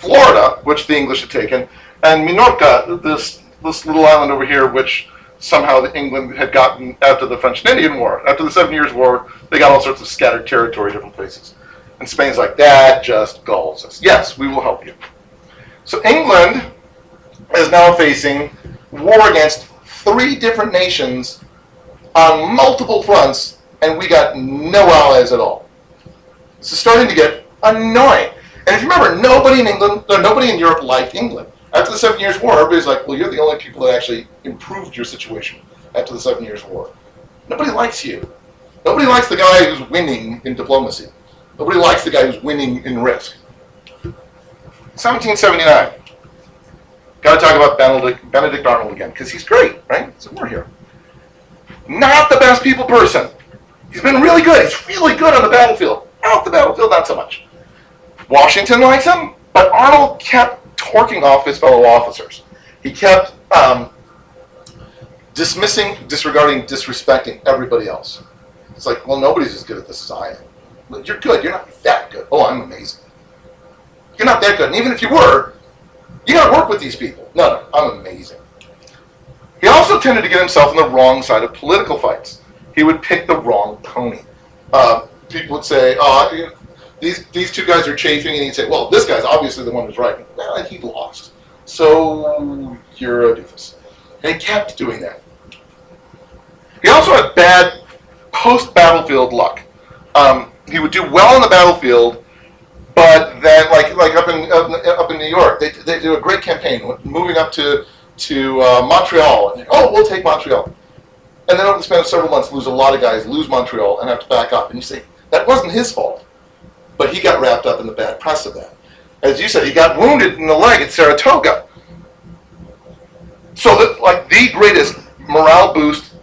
Florida, which the English had taken, and Minorca, this this little island over here, which somehow the England had gotten after the French and Indian War. After the Seven Years' War, they got all sorts of scattered territory, different places. And Spain's like, that just galls us. Yes, we will help you. So England is now facing war against three different nations on multiple fronts, and we got no allies at all. This is starting to get annoying. And if you remember, nobody in England, no, nobody in Europe liked England. After the Seven Years' War, everybody's like, well, you're the only people that actually improved your situation after the Seven Years' War. Nobody likes you. Nobody likes the guy who's winning in diplomacy. Nobody likes the guy who's winning in risk. 1779. Got to talk about Benedict, Benedict Arnold again, because he's great, right? So we're here. Not the best people person. He's been really good. He's really good on the battlefield. Off the battlefield, not so much. Washington likes him, but Arnold kept torquing off his fellow officers. He kept um, dismissing, disregarding, disrespecting everybody else. It's like, well, nobody's as good at this as I am. You're good. You're not that good. Oh, I'm amazing. You're not that good. And even if you were, you got to work with these people. No, no, I'm amazing. He also tended to get himself on the wrong side of political fights. He would pick the wrong pony. Uh, people would say, "Oh, these these two guys are chafing," and he'd say, "Well, this guy's obviously the one who's right." Well, and he lost, so you're a doofus. And he kept doing that. He also had bad post-battlefield luck. Um, he would do well on the battlefield, but then, like like up in up, up in New York, they they do a great campaign, moving up to to uh, Montreal. And oh, we'll take Montreal. And then over the span of several months, lose a lot of guys, lose Montreal, and have to back up. And you say that wasn't his fault, but he got wrapped up in the bad press of that. As you said, he got wounded in the leg at Saratoga. So that like the greatest morale boost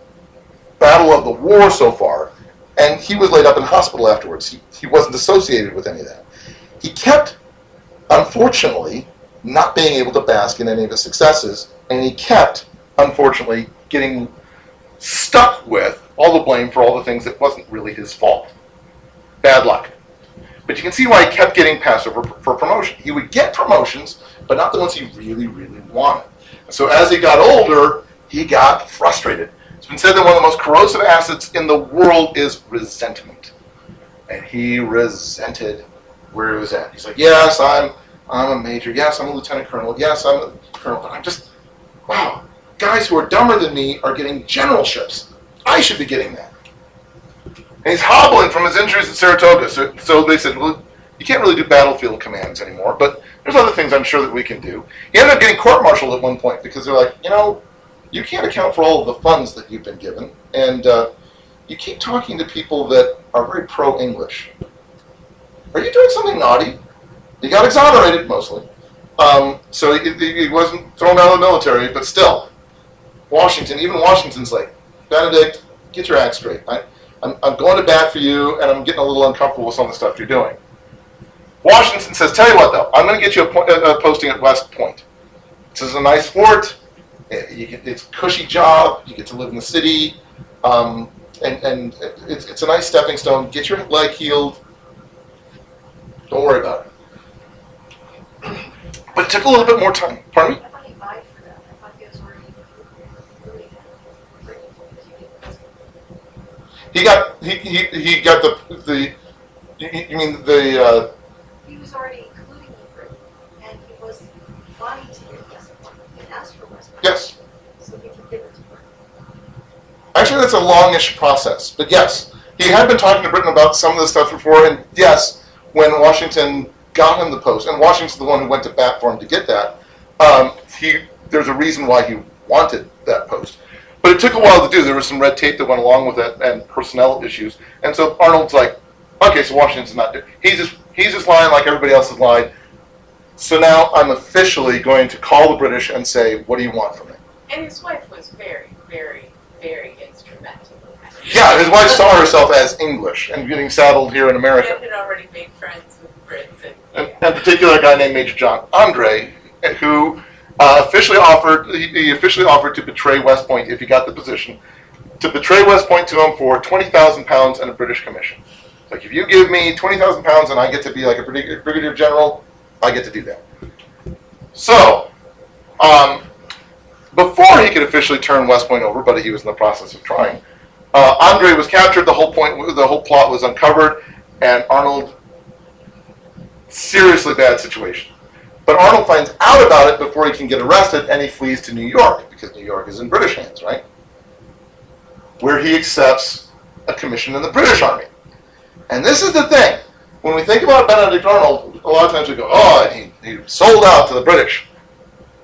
battle of the war so far, and he was laid up in hospital afterwards. He, he wasn't associated with any of that. He kept, unfortunately, not being able to bask in any of his successes, and he kept, unfortunately, getting stuck with all the blame for all the things that wasn't really his fault. Bad luck. But you can see why he kept getting passed over for promotion. He would get promotions, but not the ones he really, really wanted. So as he got older, he got frustrated. It's been said that one of the most corrosive assets in the world is resentment. And he resented where he was at. He's like, yes, I'm I'm a major. Yes, I'm a lieutenant colonel. Yes, I'm a colonel. But I'm just, wow, guys who are dumber than me are getting generalships. I should be getting that. And he's hobbling from his injuries at Saratoga. So, so they said, well, you can't really do battlefield commands anymore, but there's other things I'm sure that we can do. He ended up getting court-martialed at one point because they're like, you know, you can't account for all of the funds that you've been given, and uh, you keep talking to people that are very pro-English. Are you doing something naughty? He got exonerated mostly, um, so he, he wasn't thrown out of the military, but still, Washington, even Washington's like, Benedict, get your act straight. I, I'm, I'm going to bat for you, and I'm getting a little uncomfortable with some of the stuff you're doing. Washington says, tell you what though, I'm going to get you a, po- a, posting at West Point. This is a nice fort. Get, it's a cushy job. You get to live in the city, um, and and it's, it's a nice stepping stone. Get your leg healed. Don't worry about it. But it took a little bit more time. Pardon me? I thought he lied for that. I thought he was already really He got he, he, he got the the you, you mean the uh, He was already including Hebrew, and he was wanting to get West Point. He asked for West yes. So he could give it to her. Actually, that's a longish process, but yes, he had been talking to Britain about some of this stuff before, and yes, when Washington got him the post, and Washington's the one who went to bat for him to get that. Um, he there's a reason why he wanted that post, but it took a while to do. There was some red tape that went along with it, and personnel issues, and so Arnold's like, okay, so Washington's not. do- He's just he's just lying like everybody else has lied. So now I'm officially going to call the British and say, what do you want from me? And his wife was very, very, very instrumental. Yeah, his wife saw herself as English and getting saddled here in America. And had already made friends with Brits and, And, and particular a guy named Major John Andre, who uh, officially offered he, he officially offered to betray West Point if he got the position. to betray West Point to him for twenty thousand pounds and a British commission. Like if you give me twenty thousand pounds and I get to be like a brigadier, general, I get to do that. So, um, before he could officially turn West Point over, but he was in the process of trying, uh, Andre was captured. The whole point, the whole plot was uncovered, and Arnold seriously bad situation. But Arnold finds out about it before he can get arrested, and he flees to New York because New York is in British hands, right? Where he accepts a commission in the British Army. And this is the thing: when we think about Benedict Arnold, a lot of times we go, "Oh, he, he sold out to the British."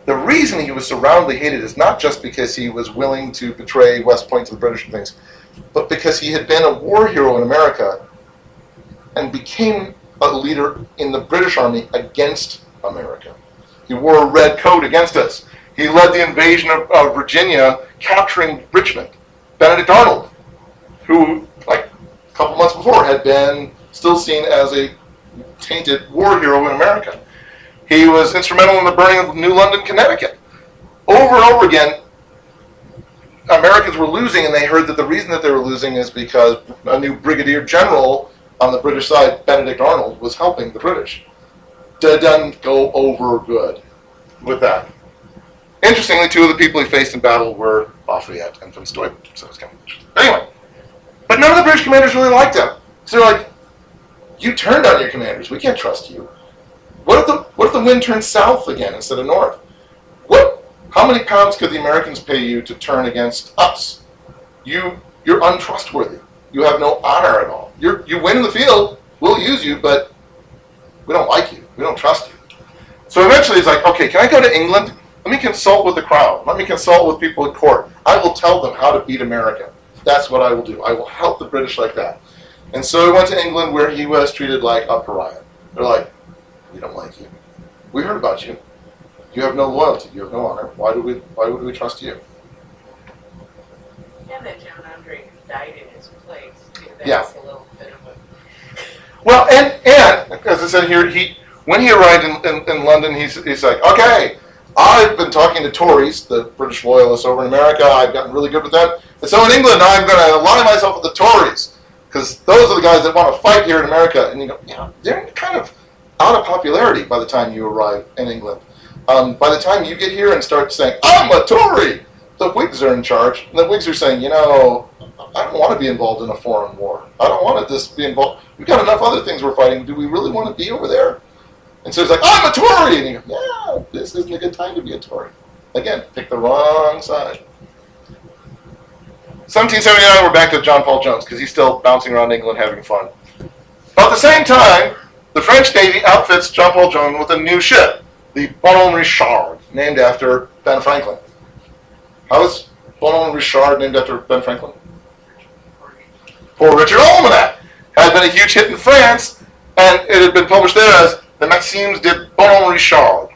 The reason he was so roundly hated is not just because he was willing to betray West Point to the British and things, but because he had been a war hero in America and became a leader in the British Army against America. He wore a red coat against us. He led the invasion of, of Virginia, capturing Richmond. Benedict Arnold, who, like a couple months before, had been still seen as a tainted war hero in America. He was instrumental in the burning of New London, Connecticut. Over and over again, Americans were losing, and they heard that the reason that they were losing is because a new brigadier general on the British side, Benedict Arnold, was helping the British. That doesn't go over good with that. Interestingly, two of the people he faced in battle were Lafayette and von Steuben, so it's kind of interesting. Anyway, but none of the British commanders really liked him. So they're like, "You turned on your commanders. We can't trust you. What if the what if the wind turns south again instead of north? What? How many pounds could the Americans pay you to turn against us? You you're untrustworthy. You have no honor at all. You you win in the field. We'll use you, but we don't like you. We don't trust you. So eventually he's like, okay, can I go to England? Let me consult with the crowd. Let me consult with people at court. I will tell them how to beat America. That's what I will do. I will help the British like that. And so he went to England where he was treated like a pariah. They're like, we don't like you. We heard about you. You have no loyalty. You have no honor. Why do we? Why would we trust you? And that John Andre died in his place, too, Yeah. that's a little bit of a. Well, and and as I said here, he when he arrived in, in, in London, he's he's like, okay, I've been talking to Tories, the British loyalists over in America. I've gotten really good with them, and so in England, I'm going to align myself with the Tories because those are the guys that want to fight here in America. And you go, yeah, they're kind of out of popularity by the time you arrive in England. Um, by the time you get here and start saying, I'm a Tory, the Whigs are in charge, and the Whigs are saying, you know, I don't want to be involved in a foreign war. I don't want to just be involved. We've got enough other things we're fighting. Do we really want to be over there? And so it's like, I'm a Tory! And you go, yeah, this isn't a good time to be a Tory. Again, pick the wrong side. 1779, we're back to John Paul Jones because he's still bouncing around England having fun. But at the same time, the French Navy outfits John Paul Jones with a new ship, the Bonhomme Richard, named after Ben Franklin. How is Bonhomme Richard named after Ben Franklin? Poor Richard Almanac had been a huge hit in France, and it had been published there as the Maximes de Bonhomme Richard.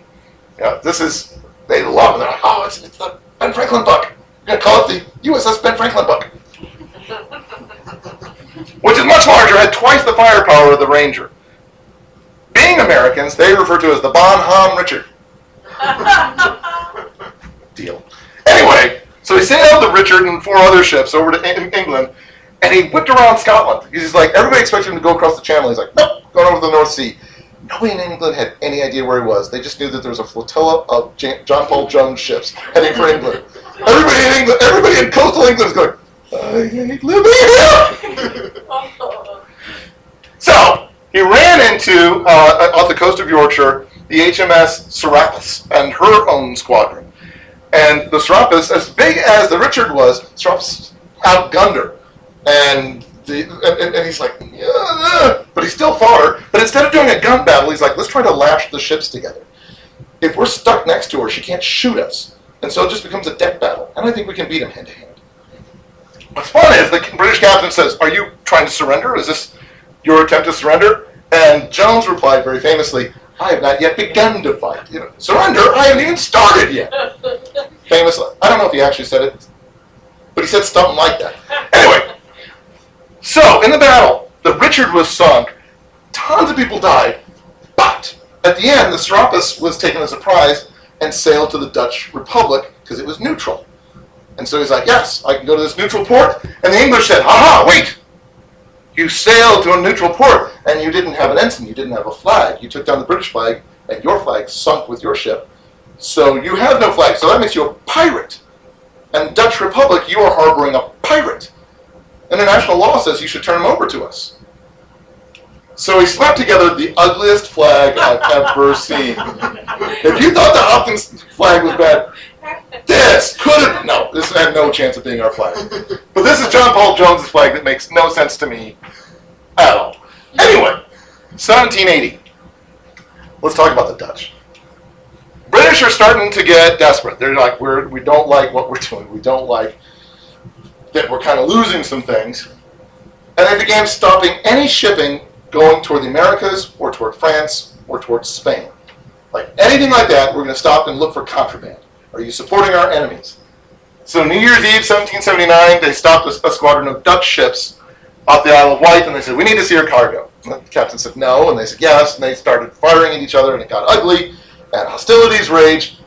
Yeah, this is, they love it. They're like, oh, it's, it's the Ben Franklin book. We're going to call it the USS Ben Franklin book. Which is much larger, had twice the firepower of the Ranger. Being Americans, they refer to it as the Bonhomme Richard. Deal. Anyway, so he sailed the Richard and four other ships over to Eng- England, and he whipped around Scotland. He's like, everybody expected him to go across the channel. He's like, nope, going over the North Sea. Nobody in England had any idea where he was. They just knew that there was a flotilla of John Paul Jones ships heading for England. Everybody in England, everybody in coastal England is going, I hate living here. So he ran into uh, off the coast of Yorkshire the HMS Serapis and her own squadron, and the Serapis, as big as the Richard was, Serapis outgunned her, and the and, and- and he's like, yeah, but he's still far. But instead of doing a gun battle, he's like, let's try to lash the ships together. If we're stuck next to her, she can't shoot us, and so it just becomes a deck battle. And I think we can beat him hand to hand. What's fun is the British captain says, "Are you trying to surrender? Is this your attempt to surrender?" And Jones replied very famously, "I have not yet begun to fight. You know, surrender? I haven't even started yet." Famously, I don't know if he actually said it, but he said something like that. Anyway, so in the battle, the Richard was sunk. Tons of people died, but at the end, the Serapis was taken as a prize and sailed to the Dutch Republic because it was neutral. And so he's like, yes, I can go to this neutral port. And the English said, ha ha, wait. You sailed to a neutral port and you didn't have an ensign, you didn't have a flag. You took down the British flag and your flag sunk with your ship. So you have no flag. So that makes you a pirate. And Dutch Republic, you are harboring a pirate. International law says you should turn them over to us. So he slapped together the ugliest flag I've ever seen. If you thought the Hopkins flag was bad, this could have no. This had no chance of being our flag. But this is John Paul Jones's flag that makes no sense to me at all. Anyway, 1780. Let's talk about the Dutch. British are starting to get desperate. They're like, we're we don't like what we're doing. We don't like that we're kind of losing some things. And they began stopping any shipping going toward the Americas or toward France or toward Spain. Like anything like that, we're going to stop and look for contraband. Are you supporting our enemies? So New Year's Eve, 1779, they stopped a, a squadron of Dutch ships off the Isle of Wight, and they said, "We need to see your cargo." And the captain said, "No," and they said, "Yes," and they started firing at each other, and it got ugly, and hostilities raged.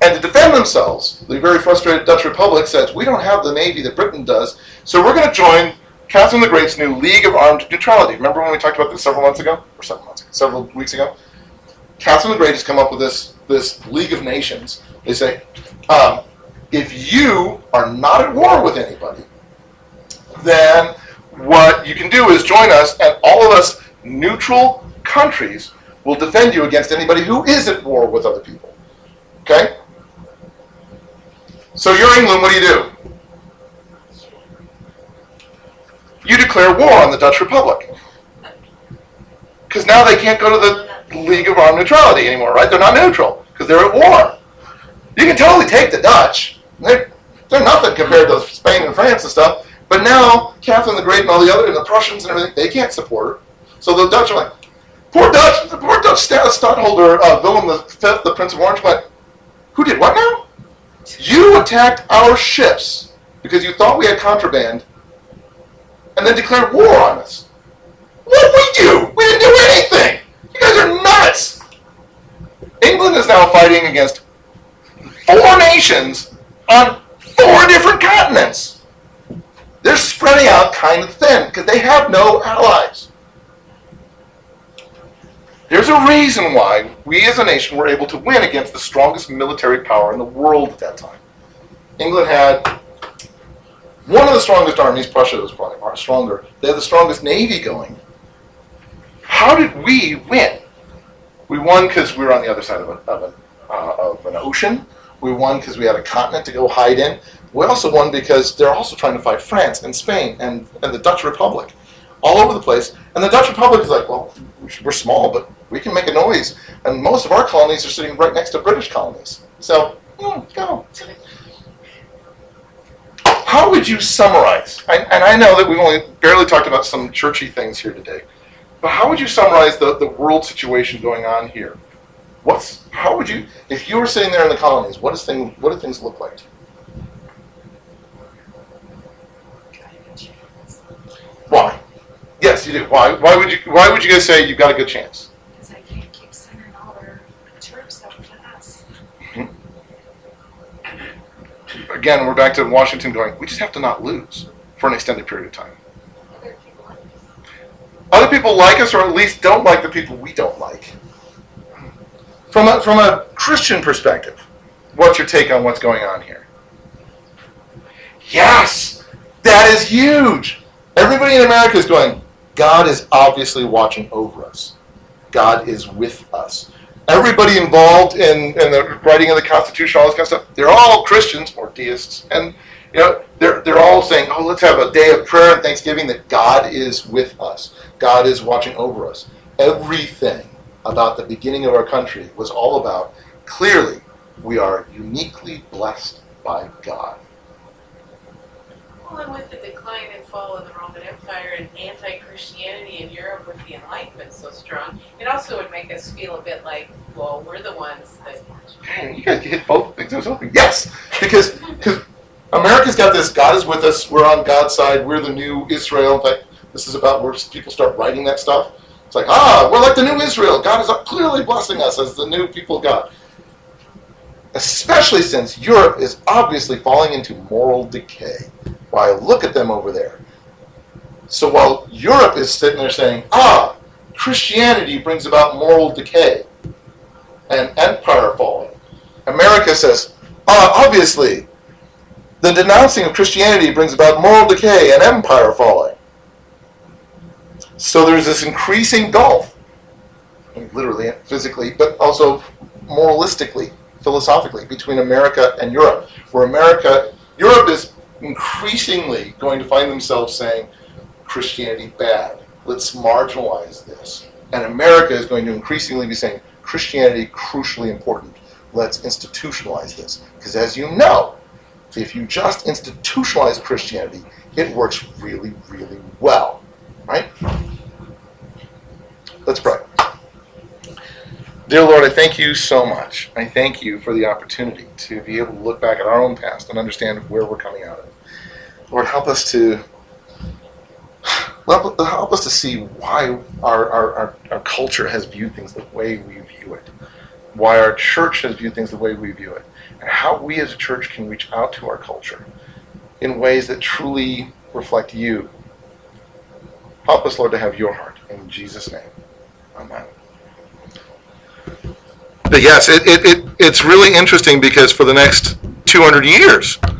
And to defend themselves, the very frustrated Dutch Republic says, "We don't have the navy that Britain does, so we're going to join Catherine the Great's new League of Armed Neutrality." Remember when we talked about this several months ago, or several months, ago, several weeks ago? Catherine the Great has come up with this this League of Nations. They say, um, if you are not at war with anybody, then what you can do is join us, and all of us neutral countries will defend you against anybody who is at war with other people. Okay? So you're England, what do you do? You declare war on the Dutch Republic. Because now they can't go to the League of Armed Neutrality anymore, right? They're not neutral because they're at war. You can totally take the Dutch. They're, they're nothing compared to Spain and France and stuff. But now, Catherine the Great and all the other, and the Prussians and everything, they can't support her. So the Dutch are like, poor Dutch, the poor Dutch sta- stadtholder, uh, Willem V, the Prince of Orange, went, who did what now? You attacked our ships because you thought we had contraband and then declared war on us. What we do? We didn't do anything. You guys are nuts. England is now fighting against four nations on four different continents. They're spreading out kind of thin because they have no allies. There's a reason why we as a nation were able to win against the strongest military power in the world at that time. England had one of the strongest armies, Prussia was probably stronger. They had the strongest navy going. How did we win? We won because we were on the other side of, a, of, an, uh, of an ocean. We won because we had a continent to go hide in. We also won because they're also trying to fight France and Spain and, and the Dutch Republic all over the place. And the Dutch Republic is like, well, we're small, but we can make a noise. And most of our colonies are sitting right next to British colonies. So, mm, go. How would you summarize? I, and I know that we've only barely talked about some churchy things here today, but how would you summarize the, the world situation going on here? What's how would you if you were sitting there in the colonies? What does thing what do things look like? Why? Yes, you do. Why? Why would you? Why would you guys say you've got a good chance? Because I can't keep sending all their troops over to us. Hmm. Again, we're back to Washington going. We just have to not lose for an extended period of time. Other people like this. Other people like us, or at least don't like the people we don't like. From a, from a Christian perspective, what's your take on what's going on here? Yes, that is huge. Everybody in America is going, God is obviously watching over us. God is with us. Everybody involved in, in the writing of the Constitution, all this kind of stuff, they're all Christians or deists. And you know, they're, they're all saying, oh, let's have a day of prayer and thanksgiving that God is with us. God is watching over us. Everything about the beginning of our country was all about clearly we are uniquely blessed by God. And with the decline and fall of the Roman Empire and anti-Christianity in Europe with the Enlightenment so strong, it also would make us feel a bit like, well, we're the ones that Man, you guys hit both things I was hoping. Yes, because because America's got this. God is with us. We're on God's side. We're the new Israel. In fact, this is about where people start writing that stuff. It's like, ah, we're like the new Israel. God is clearly blessing us as the new people of God. especially since Europe is obviously falling into moral decay. Why, look at them over there. So while Europe is sitting there saying, ah, Christianity brings about moral decay and empire falling, America says, ah, obviously, the denouncing of Christianity brings about moral decay and empire falling. So there's this increasing gulf, literally, physically, but also moralistically, philosophically, between America and Europe, where America, Europe is increasingly going to find themselves saying, Christianity bad. Let's marginalize this. And America is going to increasingly be saying, Christianity crucially important. Let's institutionalize this. Because as you know, if you just institutionalize Christianity, it works really, really well. Right? Let's pray. Dear Lord, I thank you so much. I thank you for the opportunity to be able to look back at our own past and understand where we're coming out of. Lord, help us to help help us to see why our, our, our, our culture has viewed things the way we view it, why our church has viewed things the way we view it, and how we as a church can reach out to our culture in ways that truly reflect you. Help us, Lord, to have your heart. In Jesus' name. Amen. But yes, it, it, it, it's really interesting because for the next 200 years,